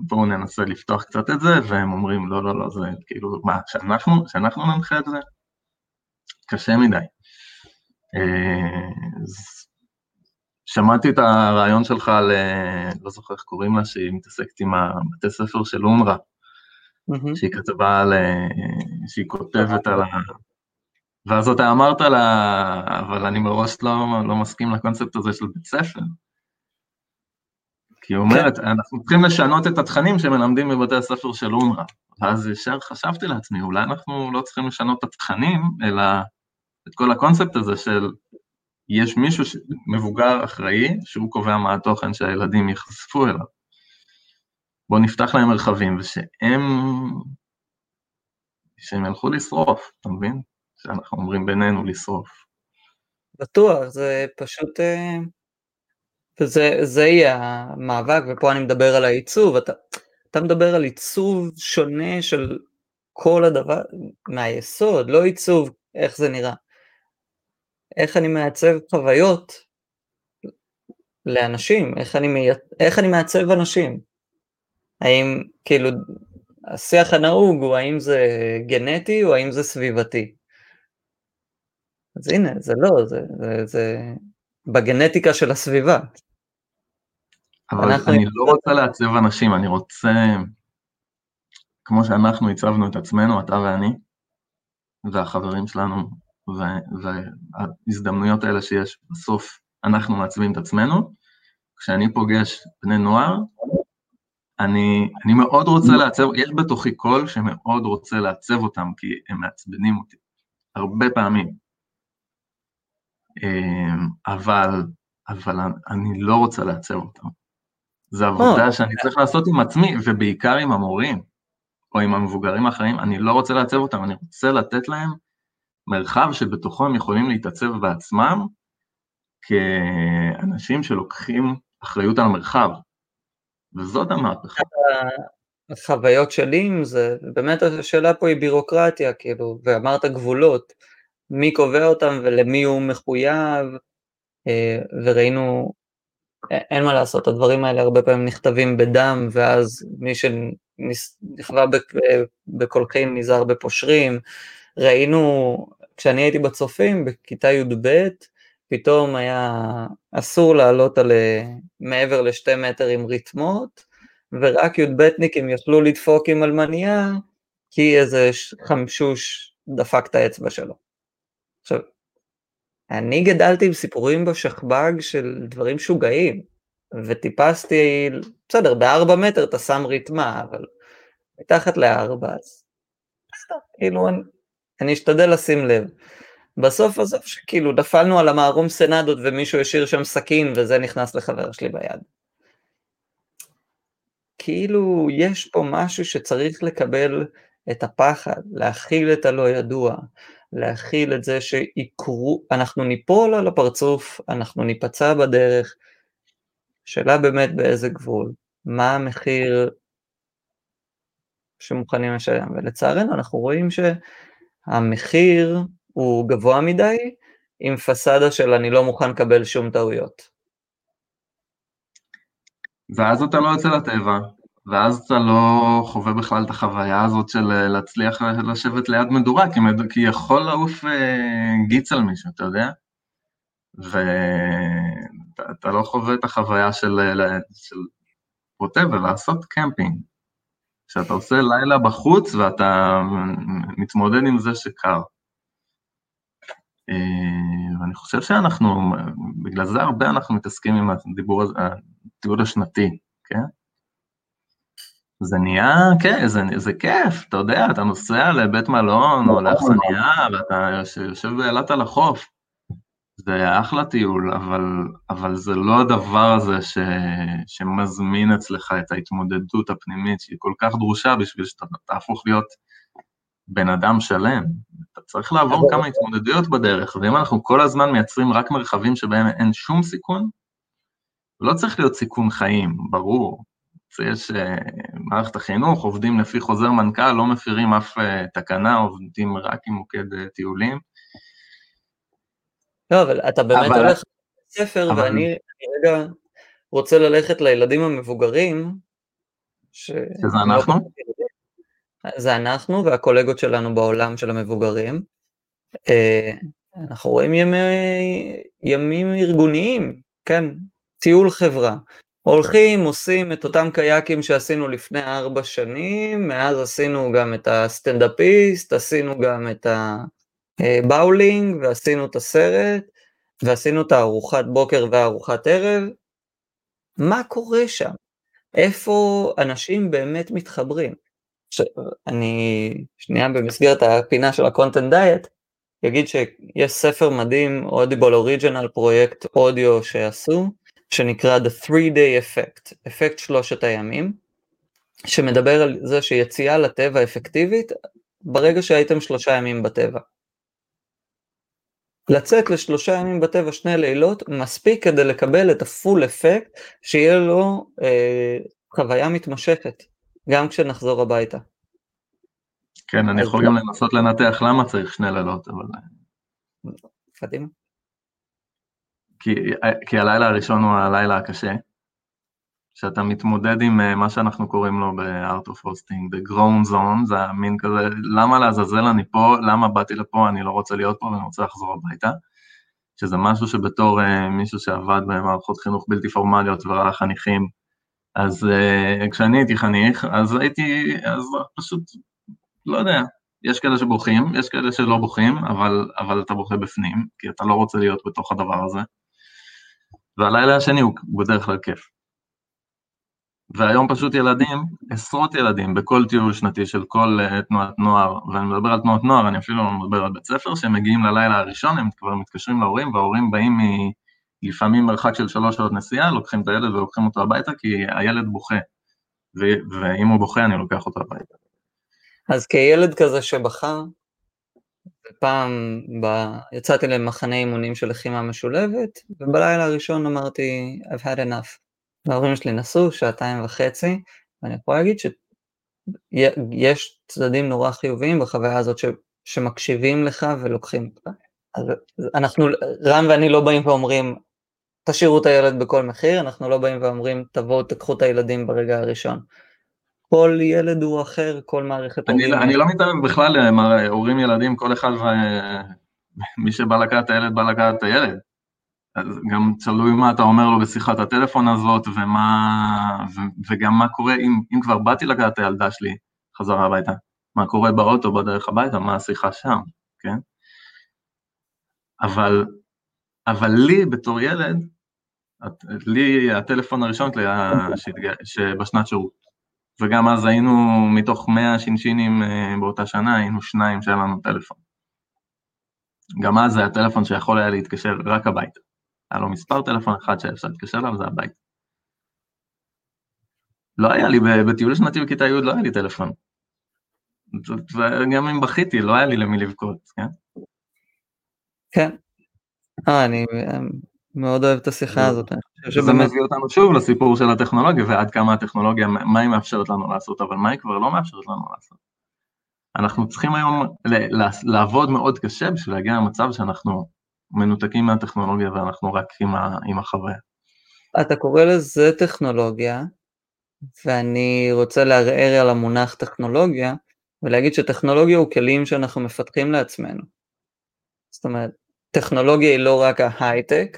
בואו ננסה לפתוח קצת את זה, והם אומרים, לא, לא, לא, זה כאילו, מה, שאנחנו, שאנחנו ננחה את זה? קשה מדי. אה, שמעתי את הרעיון שלך על, אה, לא זוכר איך קוראים לה, שהיא מתעסקת עם הבתי ספר של אונר"א, mm-hmm. שהיא כתבה על, אה, שהיא כותבת על ה... ואז אתה אמרת לה, אבל אני מראש לא, לא מסכים לקונספט הזה של בית ספר. כי היא אומרת, כן. אנחנו צריכים לשנות את התכנים שמלמדים בבתי הספר של אונר"א. ואז ישר חשבתי לעצמי, אולי אנחנו לא צריכים לשנות את התכנים, אלא את כל הקונספט הזה של יש מישהו ש... מבוגר אחראי, שהוא קובע מה התוכן שהילדים ייחשפו אליו. בואו נפתח להם מרחבים, ושהם... שהם ילכו לשרוף, אתה מבין? שאנחנו אומרים בינינו לשרוף. בטוח, זה פשוט... אה, וזה יהיה המאבק, ופה אני מדבר על העיצוב, אתה, אתה מדבר על עיצוב שונה של כל הדבר, מהיסוד, לא עיצוב איך זה נראה. איך אני מעצב חוויות לאנשים, איך אני, מי... איך אני מעצב אנשים. האם, כאילו, השיח הנהוג הוא האם זה גנטי או האם זה סביבתי. אז הנה, זה לא, זה, זה, זה בגנטיקה של הסביבה. אבל אני לא רוצה לעצב אנשים, אני רוצה, כמו שאנחנו הצבנו את עצמנו, אתה ואני, והחברים שלנו, וההזדמנויות האלה שיש בסוף, אנחנו מעצבים את עצמנו. כשאני פוגש בני נוער, אני, אני מאוד רוצה לעצב, יש בתוכי קול שמאוד רוצה לעצב אותם, כי הם מעצבנים אותי, הרבה פעמים. אמ, אבל, אבל אני לא רוצה לעצב אותם. זו עבודה אה. שאני צריך לעשות עם עצמי, ובעיקר עם המורים, או עם המבוגרים האחרים, אני לא רוצה לעצב אותם, אני רוצה לתת להם מרחב שבתוכו הם יכולים להתעצב בעצמם, כאנשים שלוקחים אחריות על המרחב, וזאת המהפכה. החוויות שלי עם זה, באמת השאלה פה היא בירוקרטיה, כאילו, ואמרת גבולות, מי קובע אותם ולמי הוא מחויב, אה, וראינו אין מה לעשות, הדברים האלה הרבה פעמים נכתבים בדם, ואז מי שנכווה בקולחים נזהר בפושרים. ראינו, כשאני הייתי בצופים, בכיתה י"ב, פתאום היה אסור לעלות על מעבר לשתי מטר עם ריתמות, ורק י"בניקים יכלו לדפוק עם אלמניה, כי איזה חמשוש דפק את האצבע שלו. עכשיו, אני גדלתי עם סיפורים בשכב"ג של דברים שוגעים, וטיפסתי, בסדר, בארבע מטר אתה שם ריתמה, אבל מתחת לארבע, אז כאילו, אני, אני אשתדל לשים לב. בסוף עזוב שכאילו נפלנו על המערום סנדות ומישהו השאיר שם סכין וזה נכנס לחבר שלי ביד. כאילו יש פה משהו שצריך לקבל את הפחד, להכיל את הלא ידוע, להכיל את זה שיקרו, אנחנו ניפול על הפרצוף, אנחנו ניפצע בדרך, שאלה באמת באיזה גבול, מה המחיר שמוכנים לשלם, ולצערנו אנחנו רואים שהמחיר הוא גבוה מדי, עם פסאדה של אני לא מוכן לקבל שום טעויות. ואז אתה לא יוצא לטבע, ואז אתה לא חווה בכלל את החוויה הזאת של אה, להצליח לשבת ליד מדורה, כי, יכול לעוף אה, גיץ על מישהו, אתה יודע? ואתה לא חווה את החוויה של, אה, של ווטאבר, לעשות קמפינג. כשאתה עושה לילה בחוץ ואתה מתמודד עם זה שקר. ואני חושב שאנחנו, בגלל זה הרבה אנחנו מתעסקים עם הדיבור הזה, הטיול השנתי, כן? זה נהיה, כן, זה, זה כיף, אתה יודע, אתה נוסע לבית מלון או לאכסניה ואתה יושב באילת על החוף. זה אחלה טיול, אבל, אבל זה לא הדבר הזה ש, שמזמין אצלך את ההתמודדות הפנימית שהיא כל כך דרושה בשביל שאתה תהפוך להיות בן אדם שלם. אתה צריך לעבור כמה התמודדויות בדרך, ואם אנחנו כל הזמן מייצרים רק מרחבים שבהם אין שום סיכון, לא צריך להיות סיכון חיים, ברור. יש אה, מערכת החינוך, עובדים לפי חוזר מנכ"ל, לא מפירים אף אה, תקנה, עובדים רק עם מוקד אה, טיולים. לא, אבל אתה באמת אבל... הולך לספר, אבל... ואני רגע רוצה ללכת לילדים המבוגרים, ש... שזה אנחנו? זה אנחנו והקולגות שלנו בעולם של המבוגרים. אנחנו רואים ימי, ימים ארגוניים, כן, טיול חברה. הולכים, עושים את אותם קייקים שעשינו לפני ארבע שנים, מאז עשינו גם את הסטנדאפיסט, עשינו גם את הבאולינג, ועשינו את הסרט, ועשינו את הארוחת בוקר והארוחת ערב. מה קורה שם? איפה אנשים באמת מתחברים? ש... אני שנייה במסגרת הפינה של ה-content diet, אגיד שיש ספר מדהים, Audible Original פרויקט אודיו שעשו, שנקרא The Three Day Effect, אפקט שלושת הימים, שמדבר על זה שיציאה לטבע אפקטיבית ברגע שהייתם שלושה ימים בטבע. לצאת לשלושה ימים בטבע שני לילות מספיק כדי לקבל את הפול אפקט שיהיה לו אה, חוויה מתמשכת גם כשנחזור הביתה. כן, אני יכול גם לנסות לנתח למה צריך שני לילות, אבל... קדימה. כי, כי הלילה הראשון הוא הלילה הקשה, שאתה מתמודד עם אה, מה שאנחנו קוראים לו ב-Art of Hosting, Zone, זה המין כזה, למה לעזאזל אני פה, למה באתי לפה, אני לא רוצה להיות פה ואני רוצה לחזור הביתה, שזה משהו שבתור uh, מישהו שעבד במערכות חינוך בלתי פורמליות וראה חניכים, אז כשאני הייתי חניך, אז הייתי, אז פשוט, לא יודע, יש כאלה שבוכים, יש כאלה שלא בוכים, אבל, אבל אתה בוכה בפנים, כי אתה לא רוצה להיות בתוך הדבר הזה. והלילה השני הוא בדרך כלל כיף. והיום פשוט ילדים, עשרות ילדים בכל טיול שנתי של כל uh, תנועת נוער, ואני מדבר על תנועת נוער, אני אפילו לא מדבר על בית ספר, שהם מגיעים ללילה הראשון, הם כבר מתקשרים להורים, וההורים באים מ... לפעמים מרחק של שלוש שעות נסיעה, לוקחים את הילד ולוקחים אותו הביתה, כי הילד בוכה, ו- ואם הוא בוכה אני לוקח אותו הביתה. אז כילד כזה שבכה, פעם ב... יצאתי למחנה אימונים של לחימה משולבת, ובלילה הראשון אמרתי, I've had enough. וההורים שלי נסעו שעתיים וחצי, ואני יכול להגיד שיש צדדים נורא חיוביים בחוויה הזאת ש... שמקשיבים לך ולוקחים. אז אנחנו, רם ואני לא באים ואומרים, תשאירו את הילד בכל מחיר, אנחנו לא באים ואומרים, תבואו תקחו את הילדים ברגע הראשון. כל ילד הוא אחר, כל מערכת אני, הורים. אני לא מתערב בכלל, מר, הורים ילדים, כל אחד, ו... מי שבא לקחת את הילד, בא לקחת את הילד. אז גם תלוי מה אתה אומר לו בשיחת הטלפון הזאת, ומה, ו, וגם מה קורה אם, אם כבר באתי לקחת את הילדה שלי חזרה הביתה, מה קורה באוטו בדרך הביתה, מה השיחה שם, כן? אבל, אבל לי בתור ילד, לי הטלפון הראשון שלי היה שבשנת שירות. וגם אז היינו מתוך 100 שינשינים אה, באותה שנה, היינו שניים שהיה לנו טלפון. גם אז זה היה טלפון שיכול היה להתקשר רק הביתה. היה לו מספר טלפון אחד שאפשר להתקשר אליו, זה הבית. לא היה לי, בטיול שנתי בכיתה י' לא היה לי טלפון. וגם אם בכיתי, לא היה לי למי לבכות, כן? כן. אה, אני מאוד אוהב את השיחה הזאת. זה מביא אותנו שוב לסיפור של הטכנולוגיה ועד כמה הטכנולוגיה, מה היא מאפשרת לנו לעשות, אבל מה היא כבר לא מאפשרת לנו לעשות. אנחנו צריכים היום לעבוד מאוד קשה בשביל להגיע למצב שאנחנו מנותקים מהטכנולוגיה ואנחנו רק עם, ה, עם החוויה. אתה קורא לזה טכנולוגיה, ואני רוצה לערער על המונח טכנולוגיה, ולהגיד שטכנולוגיה הוא כלים שאנחנו מפתחים לעצמנו. זאת אומרת, טכנולוגיה היא לא רק ההייטק,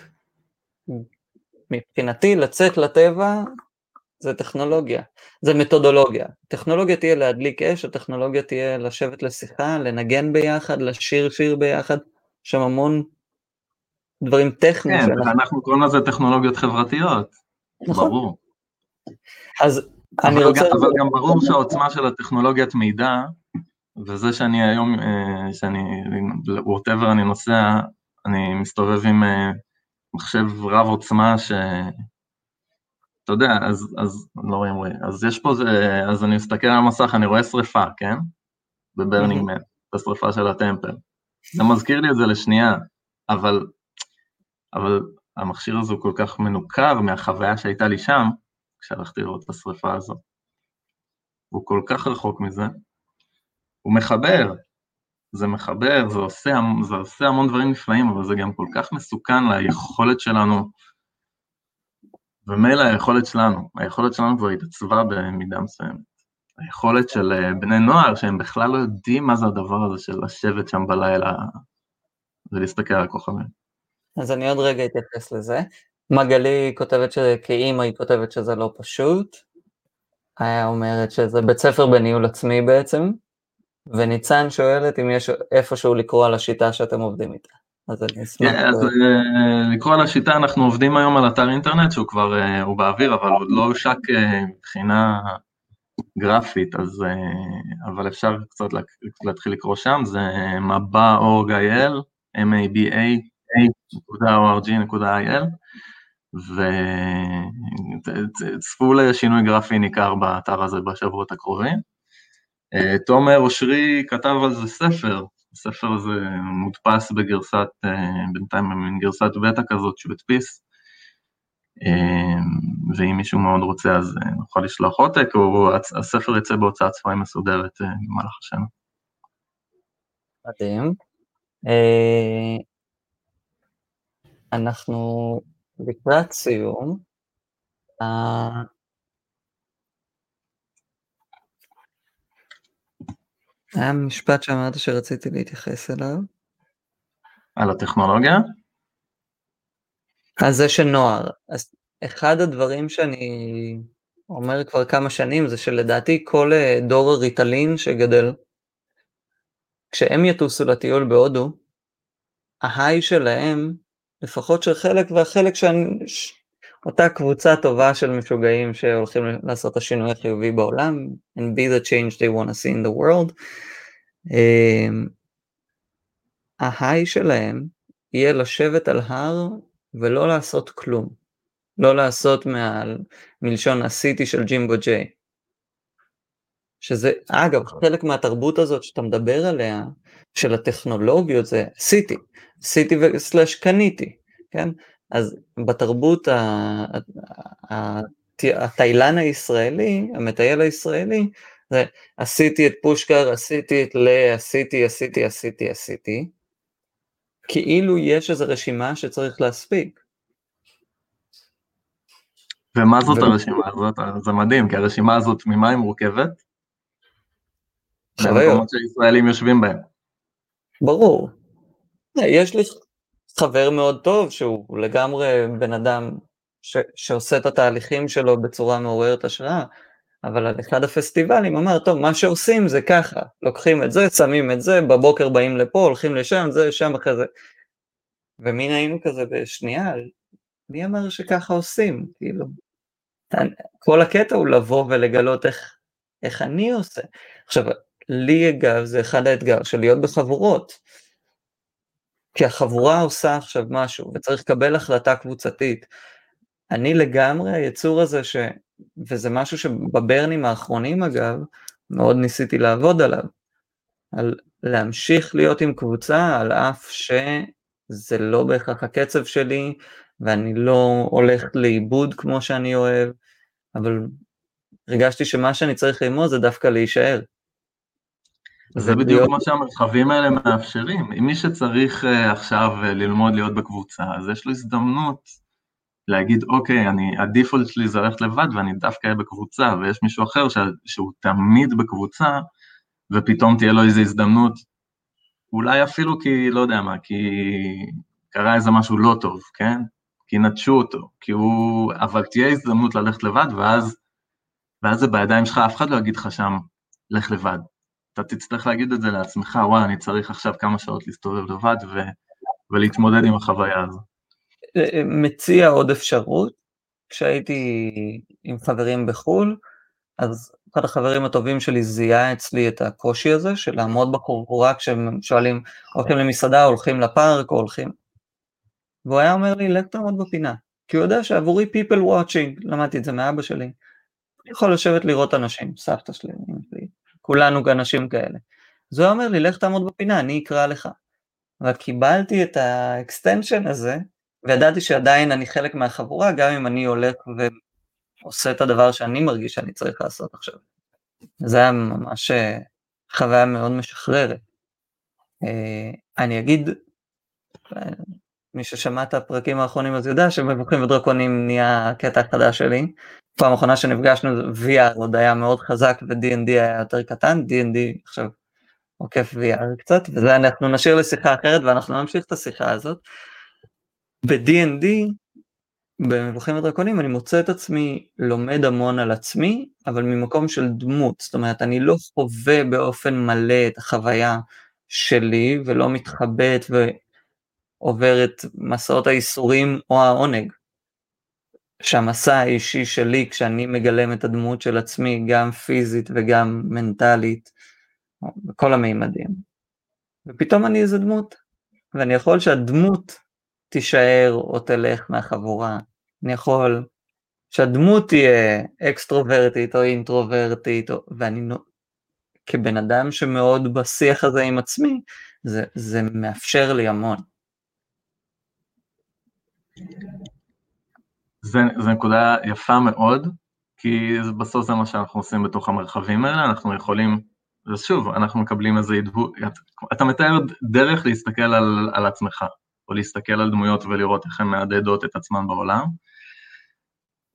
מבחינתי לצאת לטבע זה טכנולוגיה, זה מתודולוגיה. טכנולוגיה תהיה להדליק אש, הטכנולוגיה תהיה לשבת לשיחה, לנגן ביחד, לשיר שיר ביחד, יש שם המון דברים טכניים. כן. אנחנו קוראים לזה טכנולוגיות חברתיות, נכון. ברור. אז אני רוצה... אבל גם ברור שהעוצמה של הטכנולוגיית מידע, וזה שאני היום, אה, שאני, ווטאבר אני נוסע, אני מסתובב עם אה, מחשב רב עוצמה ש... אתה יודע, אז, אז לא רואים, רואים, אז יש פה, זה, אז אני מסתכל על המסך, אני רואה שריפה, כן? בברנינג מן, את השריפה של ה temple. זה מזכיר לי את זה לשנייה, אבל, אבל המכשיר הזה הוא כל כך מנוכר מהחוויה שהייתה לי שם, כשהלכתי לראות את השריפה הזו. הוא כל כך רחוק מזה, הוא מחבר, זה מחבר, זה עושה, זה עושה המון דברים נפלאים, אבל זה גם כל כך מסוכן ליכולת שלנו, ומילא היכולת שלנו, היכולת שלנו כבר התעצבה במידה מסוימת. היכולת של אה, בני נוער, שהם בכלל לא יודעים מה זה הדבר הזה של לשבת שם בלילה ולהסתכל על הכוכבים. אז אני עוד רגע אתייחס לזה. מגלי כותבת שכאימא היא כותבת שזה לא פשוט. היה אומרת שזה בית ספר בניהול עצמי בעצם, וניצן שואלת אם יש איפשהו לקרוא על השיטה שאתם עובדים איתה. אז אני אשמח. כן, אז אה, לקרוא על השיטה, אנחנו עובדים היום על אתר אינטרנט שהוא כבר, אה, הוא באוויר, אבל עוד לא הושק אה, מבחינה גרפית, אז, אבל אפשר קצת להתחיל לקרוא שם, זה מבע.org.il, maba.org.il, וצפו לשינוי גרפי ניכר באתר הזה בשבועות הקרובים. תומר אושרי כתב על זה ספר, הספר הזה מודפס בגרסת, בינתיים במין גרסת בטא כזאת שהוא הדפיס, ואם מישהו מאוד רוצה אז נוכל לשלוח עותק, או הספר יצא בהוצאת ספרים מסודרת במהלך השנה. מדהים. אנחנו לקראת סיום. היה משפט שאמרת שרציתי להתייחס אליו. על הטכנולוגיה? על זה שנוער. אז אחד הדברים שאני אומר כבר כמה שנים זה שלדעתי כל אה, דור הריטלין שגדל, כשהם יטוסו לטיול בהודו, ההיי שלהם, לפחות של חלק והחלק שאני, אותה קבוצה טובה של משוגעים שהולכים לעשות את השינוי החיובי בעולם, and be the change they want to see in the world. Um, ההיי שלהם יהיה לשבת על הר ולא לעשות כלום. לא לעשות מעל מלשון הסיטי של ג'ימבו ג'יי. שזה, אגב, חלק מהתרבות הזאת שאתה מדבר עליה, של הטכנולוגיות, זה סיטי, סיטי וסלאש קניתי, כן? אז בתרבות התאילן הישראלי, המטייל הישראלי, זה עשיתי את פושקר, עשיתי את ל, עשיתי, עשיתי, עשיתי, עשיתי, כאילו יש איזו רשימה שצריך להספיק. ומה זאת ו... הרשימה הזאת? זה מדהים, כי הרשימה הזאת ממה היא מורכבת? חוויות. שישראלים יושבים בהם. ברור. יש לי חבר מאוד טוב, שהוא לגמרי בן אדם ש, שעושה את התהליכים שלו בצורה מעוררת השראה, אבל על אחד הפסטיבלים אמר, טוב, מה שעושים זה ככה, לוקחים את זה, שמים את זה, בבוקר באים לפה, הולכים לשם, זה, שם, אחרי זה. ומין היינו כזה בשנייה, מי אמר שככה עושים? כאילו, כל הקטע הוא לבוא ולגלות איך, איך אני עושה. עכשיו, לי אגב, זה אחד האתגר של להיות בחבורות. כי החבורה עושה עכשיו משהו וצריך לקבל החלטה קבוצתית. אני לגמרי היצור הזה ש... וזה משהו שבברנים האחרונים אגב, מאוד ניסיתי לעבוד עליו. על להמשיך להיות עם קבוצה על אף שזה לא בהכרח הקצב שלי ואני לא הולך לאיבוד כמו שאני אוהב, אבל הרגשתי שמה שאני צריך ללמוד זה דווקא להישאר. זה בדיוק מה שהמרחבים האלה מאפשרים. אם מי שצריך uh, עכשיו uh, ללמוד להיות בקבוצה, אז יש לו הזדמנות להגיד, אוקיי, אני, הדיפולט שלי זה ללכת לבד ואני דווקא אהיה בקבוצה, ויש מישהו אחר ש, שהוא תמיד בקבוצה, ופתאום תהיה לו איזו הזדמנות, אולי אפילו כי, לא יודע מה, כי קרה איזה משהו לא טוב, כן? כי נטשו אותו, כי הוא... אבל תהיה הזדמנות ללכת לבד, ואז, ואז זה בידיים שלך, אף אחד לא יגיד לך שם, לך לבד. אתה תצטרך להגיד את זה לעצמך, וואי, אני צריך עכשיו כמה שעות להסתובב לבד ו, ולהתמודד עם החוויה הזו. מציע עוד אפשרות, כשהייתי עם חברים בחו"ל, אז אחד החברים הטובים שלי זיהה אצלי את הקושי הזה של לעמוד בחורקורה כשהם שואלים, הולכים למסעדה, הולכים לפארק, או הולכים... והוא היה אומר לי, לך תעמוד בפינה, כי הוא יודע שעבורי people watching, למדתי את זה מאבא שלי, אני יכול לשבת לראות אנשים, סבתא שלי, כולנו אנשים כאלה. אז הוא אומר לי, לך תעמוד בפינה, אני אקרא לך. אבל קיבלתי את ה extension הזה, וידעתי שעדיין אני חלק מהחבורה, גם אם אני הולך ועושה את הדבר שאני מרגיש שאני צריך לעשות עכשיו. זה היה ממש אה, חוויה מאוד משחררת. אה, אני אגיד, אה, מי ששמע את הפרקים האחרונים אז יודע שמבוכים ודרקונים נהיה הקטע החדש שלי. פעם אחרונה שנפגשנו VR עוד היה מאוד חזק ו-D&D היה יותר קטן, D&D עכשיו עוקף VR קצת, וזה אנחנו נשאיר לשיחה אחרת ואנחנו נמשיך את השיחה הזאת. ב-D&D, במבוכים ודרקונים, אני מוצא את עצמי לומד המון על עצמי, אבל ממקום של דמות, זאת אומרת אני לא חווה באופן מלא את החוויה שלי ולא מתחבט ועובר את מסעות הייסורים או העונג. שהמסע האישי שלי כשאני מגלם את הדמות של עצמי גם פיזית וגם מנטלית בכל המימדים. ופתאום אני איזה דמות ואני יכול שהדמות תישאר או תלך מהחבורה. אני יכול שהדמות תהיה אקסטרוברטית או אינטרוברטית או... ואני כבן אדם שמאוד בשיח הזה עם עצמי זה, זה מאפשר לי המון. זה נקודה יפה מאוד, כי בסוף זה מה שאנחנו עושים בתוך המרחבים האלה, אנחנו יכולים, אז שוב, אנחנו מקבלים איזה עדבות, אתה מתאר דרך להסתכל על, על עצמך, או להסתכל על דמויות ולראות איך הן מהדהדות את עצמן בעולם.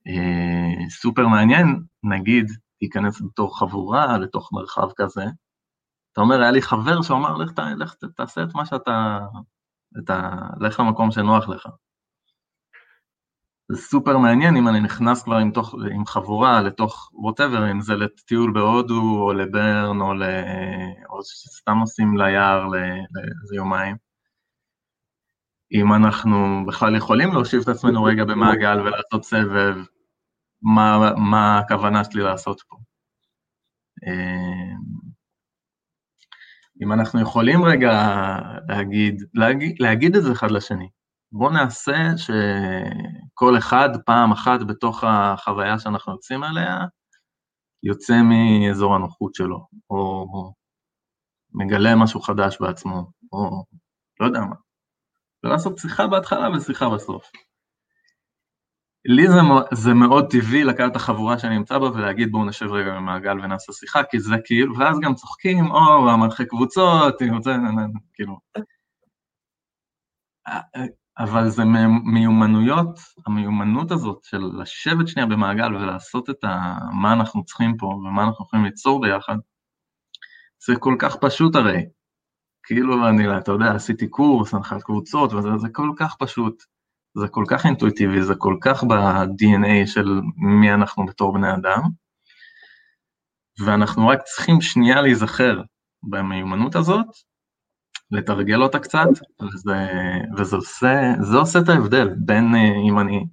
אה, סופר מעניין, נגיד, תיכנס בתור חבורה לתוך מרחב כזה, אתה אומר, היה לי חבר שאמר, לך, לך תעשה את מה שאתה, את ה, לך למקום שנוח לך. זה סופר מעניין אם אני נכנס כבר עם, תוך, עם חבורה לתוך ווטאבר, אם זה לטיול בהודו או לברן או, ל, או שסתם נוסעים ליער לאיזה יומיים. אם אנחנו בכלל יכולים להושיב את עצמנו רגע במעגל ולעשות סבב, מה, מה הכוונה שלי לעשות פה. אם אנחנו יכולים רגע להגיד, להגיד, להגיד את זה אחד לשני, בואו נעשה שכל אחד פעם אחת בתוך החוויה שאנחנו יוצאים עליה, יוצא מאזור הנוחות שלו, או מגלה משהו חדש בעצמו, או לא יודע מה. ולעשות שיחה בהתחלה ושיחה בסוף. לי זה, זה מאוד טבעי לקחת את החבורה שאני נמצא בה ולהגיד בואו נשב רגע במעגל ונעשה שיחה, כי זה כאילו, ואז גם צוחקים, או המנחה קבוצות, כאילו. אבל זה מיומנויות, המיומנות הזאת של לשבת שנייה במעגל ולעשות את ה, מה אנחנו צריכים פה ומה אנחנו יכולים ליצור ביחד, זה כל כך פשוט הרי. כאילו אני, אתה יודע, עשיתי קורס, הנחת קבוצות, וזה כל כך פשוט, זה כל כך אינטואיטיבי, זה כל כך ב-DNA של מי אנחנו בתור בני אדם, ואנחנו רק צריכים שנייה להיזכר במיומנות הזאת, לתרגל אותה קצת, וזה, וזה עושה, זה עושה את ההבדל בין אה, אם אני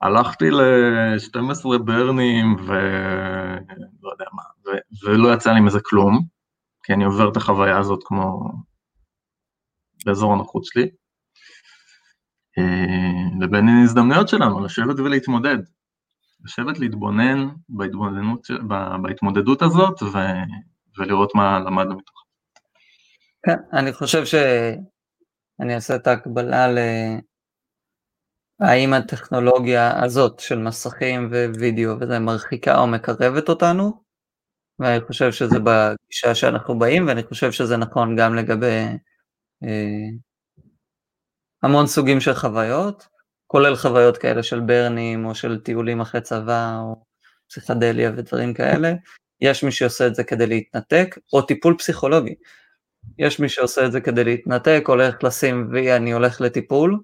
הלכתי ל-12 ברנים ולא יודע מה, ו... ולא יצא לי מזה כלום, כי אני עובר את החוויה הזאת כמו, באזור הנוחות שלי, אה, לבין הזדמנויות שלנו לשבת ולהתמודד, לשבת להתבונן בהתמודדות הזאת ו, ולראות מה למדנו מתוכה. כן, אני חושב שאני אעשה את ההקבלה ל... האם הטכנולוגיה הזאת של מסכים ווידאו וזה מרחיקה או מקרבת אותנו, ואני חושב שזה בגישה שאנחנו באים, ואני חושב שזה נכון גם לגבי אה, המון סוגים של חוויות, כולל חוויות כאלה של ברנים או של טיולים אחרי צבא או פסיכדליה ודברים כאלה. יש מי שעושה את זה כדי להתנתק, או טיפול פסיכולוגי. יש מי שעושה את זה כדי להתנתק, הולך לשים וי, אני הולך לטיפול,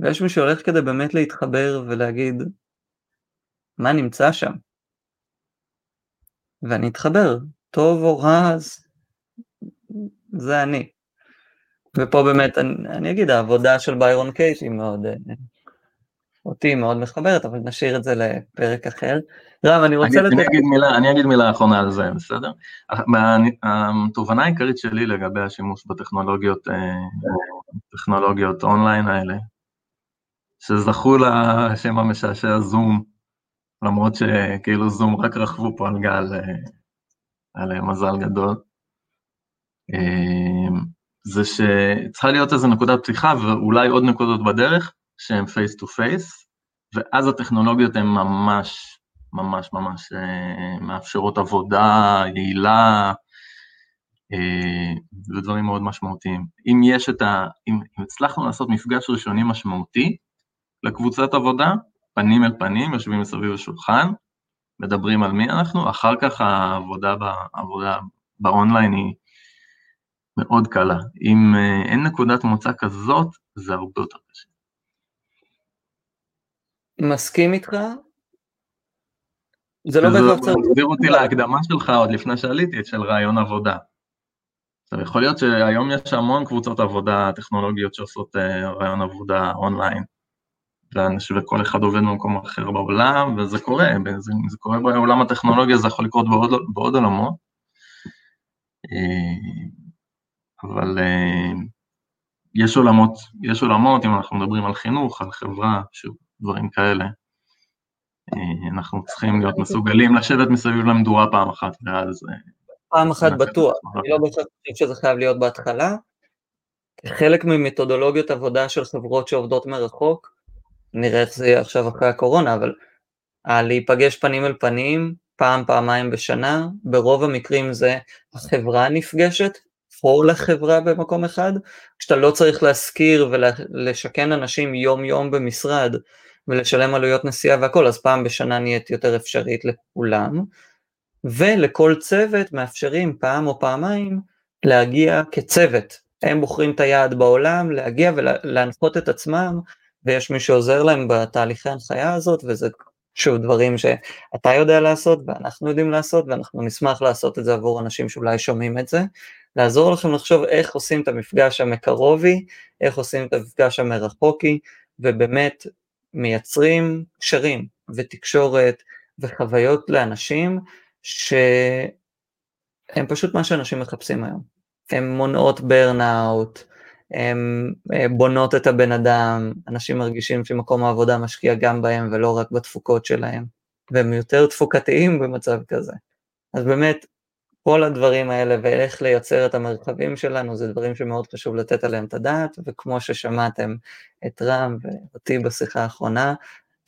ויש מי שהולך כדי באמת להתחבר ולהגיד, מה נמצא שם? ואני אתחבר, טוב או רע, אז זה אני. ופה באמת, אני, אני אגיד, העבודה של ביירון קייס היא מאוד, אה, אותי מאוד מחברת, אבל נשאיר את זה לפרק אחר. רם, אני רוצה לתת... אני אגיד מילה, אני אגיד מילה אחרונה על זה, בסדר? התובנה העיקרית שלי לגבי השימוש בטכנולוגיות, אה, טכנולוגיות אונליין האלה, שזכו לשם המשעשע זום, למרות שכאילו זום רק רכבו פה על גל, אה, על מזל גדול. זה שצריכה להיות איזו נקודת פתיחה ואולי עוד נקודות בדרך שהן face to face, ואז הטכנולוגיות הן ממש, ממש ממש אה, מאפשרות עבודה יעילה אה, ודברים מאוד משמעותיים. אם יש את ה... אם, אם הצלחנו לעשות מפגש ראשוני משמעותי לקבוצת עבודה, פנים אל פנים, יושבים מסביב לשולחן, מדברים על מי אנחנו, אחר כך העבודה, בעבודה באונליין היא מאוד קלה. אם אה, אין נקודת מוצא כזאת, זה הרבה יותר קשה. מסכים איתך? זה לא בהכרח צריך... זה מחזיר אותי להקדמה שלך עוד לפני שעליתי, של רעיון עבודה. עכשיו, יכול להיות שהיום יש המון קבוצות עבודה טכנולוגיות שעושות אה, רעיון עבודה אונליין, וכל אחד עובד במקום אחר בעולם, וזה קורה, זה, זה קורה בעולם הטכנולוגיה, זה יכול לקרות בעוד, בעוד עולמות. אה, אבל uh, יש עולמות, יש עולמות, אם אנחנו מדברים על חינוך, על חברה, שוב, דברים כאלה. Uh, אנחנו צריכים להיות מסוגלים לשבת מסביב למדורה פעם אחת, ואז... Uh, פעם אחת בטוח, אני לא בהכרח חושב שזה חייב להיות בהתחלה. חלק ממתודולוגיות עבודה של חברות שעובדות מרחוק, נראה איך זה יהיה עכשיו אחרי הקורונה, אבל להיפגש פנים אל פנים, פעם, פעמיים בשנה, ברוב המקרים זה החברה נפגשת, פור לחברה במקום אחד, כשאתה לא צריך להשכיר ולשכן אנשים יום יום במשרד ולשלם עלויות נסיעה והכל, אז פעם בשנה נהיית יותר אפשרית לכולם, ולכל צוות מאפשרים פעם או פעמיים להגיע כצוות. הם בוחרים את היעד בעולם, להגיע ולהנחות את עצמם, ויש מי שעוזר להם בתהליכי ההנחיה הזאת, וזה שוב דברים שאתה יודע לעשות ואנחנו יודעים לעשות, ואנחנו נשמח לעשות את זה עבור אנשים שאולי שומעים את זה, לעזור לכם לחשוב איך עושים את המפגש המקרובי, איך עושים את המפגש המרחוקי, ובאמת מייצרים קשרים ותקשורת וחוויות לאנשים שהם פשוט מה שאנשים מחפשים היום. הן מונעות ברנאוט, הן אה, בונות את הבן אדם, אנשים מרגישים שמקום העבודה משקיע גם בהם ולא רק בתפוקות שלהם, והם יותר תפוקתיים במצב כזה. אז באמת, כל הדברים האלה ואיך לייצר את המרחבים שלנו זה דברים שמאוד חשוב לתת עליהם את הדעת וכמו ששמעתם את רם ואותי בשיחה האחרונה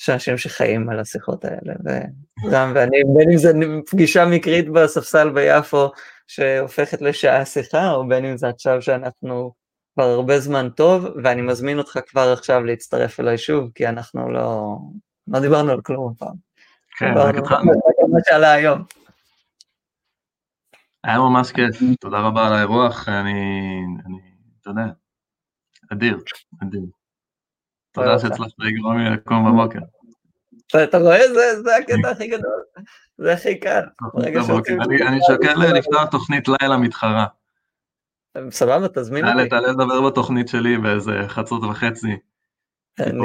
יש אנשים שחיים על השיחות האלה ורם ואני בין אם זה פגישה מקרית בספסל ביפו שהופכת לשעה שיחה או בין אם זה עכשיו שאנחנו כבר הרבה זמן טוב ואני מזמין אותך כבר עכשיו להצטרף אליי שוב כי אנחנו לא, לא דיברנו על כלום הפעם. כן, רק התחלנו. מה שעלה היום. היה ממש כיף, תודה רבה על האירוח, אני, אני, אתה יודע, אדיר, אדיר. תודה שהצלחת לגרום לי לקום בבוקר. אתה רואה? זה הקטע הכי גדול, זה הכי קל. אני שוקל לפתוח תוכנית לילה מתחרה. סבבה, תזמין אותי. תעלה לדבר בתוכנית שלי באיזה חצות וחצי. אני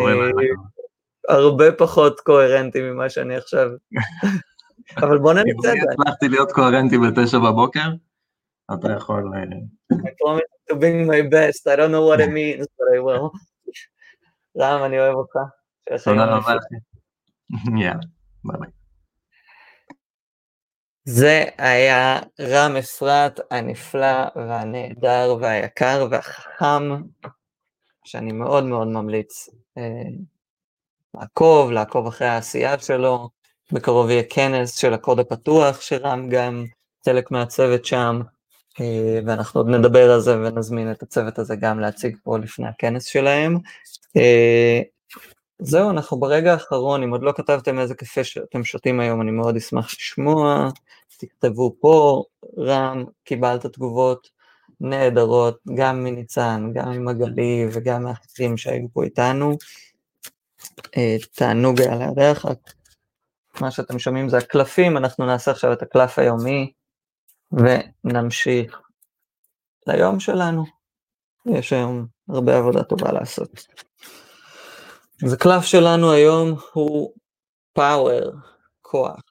הרבה פחות קוהרנטי ממה שאני עכשיו. אבל בוא ננסה את זה. אם הצלחתי להיות קוהרנטי בתשע בבוקר, אתה יכול... I promise to bring my best, I don't know what it means, but I will. רם, אני אוהב אותך. תודה רבה. יאללה, ביי ביי. זה היה רם אפרת הנפלא והנהדר והיקר והחכם, שאני מאוד מאוד ממליץ אה, לעקוב, לעקוב אחרי העשייה שלו. בקרוב יהיה כנס של הקוד הפתוח, שרם גם חלק מהצוות שם, אה, ואנחנו עוד נדבר על זה ונזמין את הצוות הזה גם להציג פה לפני הכנס שלהם. אה, זהו, אנחנו ברגע האחרון, אם עוד לא כתבתם איזה קפה שאתם שותים היום, אני מאוד אשמח לשמוע, תכתבו פה, רם, קיבלת תגובות נהדרות, גם מניצן, גם ממגלי וגם מאחרים שהיו פה איתנו. אה, תענוג היה לארח, מה שאתם שומעים זה הקלפים, אנחנו נעשה עכשיו את הקלף היומי, ונמשיך ליום שלנו. יש היום הרבה עבודה טובה לעשות. אז הקלף שלנו היום הוא פאוור, כוח.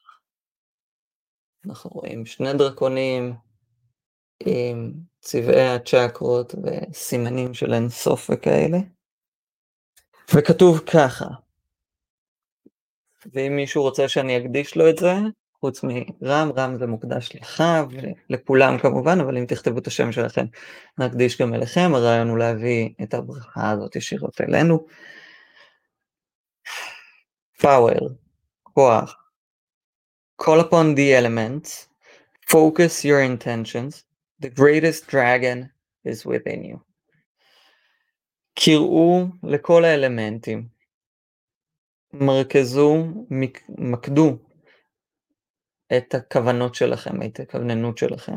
אנחנו רואים שני דרקונים עם צבעי הצ'קרות וסימנים של אינסוף וכאלה. וכתוב ככה, ואם מישהו רוצה שאני אקדיש לו את זה, חוץ מרם, רם זה מוקדש לך ולכולם כמובן, אבל אם תכתבו את השם שלכם, נקדיש גם אליכם, הרעיון הוא להביא את הברכה הזאת ישירות אלינו. power, כוח. Call upon the elements, focus your intentions, the greatest dragon is within you. קראו לכל האלמנטים, מרכזו, מקדו את הכוונות שלכם, את הכווננות שלכם.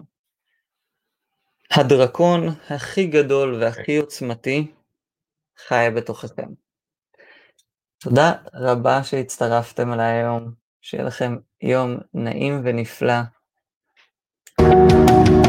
הדרקון הכי גדול והכי עוצמתי חי בתוככם. תודה רבה שהצטרפתם אליי היום, שיהיה לכם יום נעים ונפלא. thank you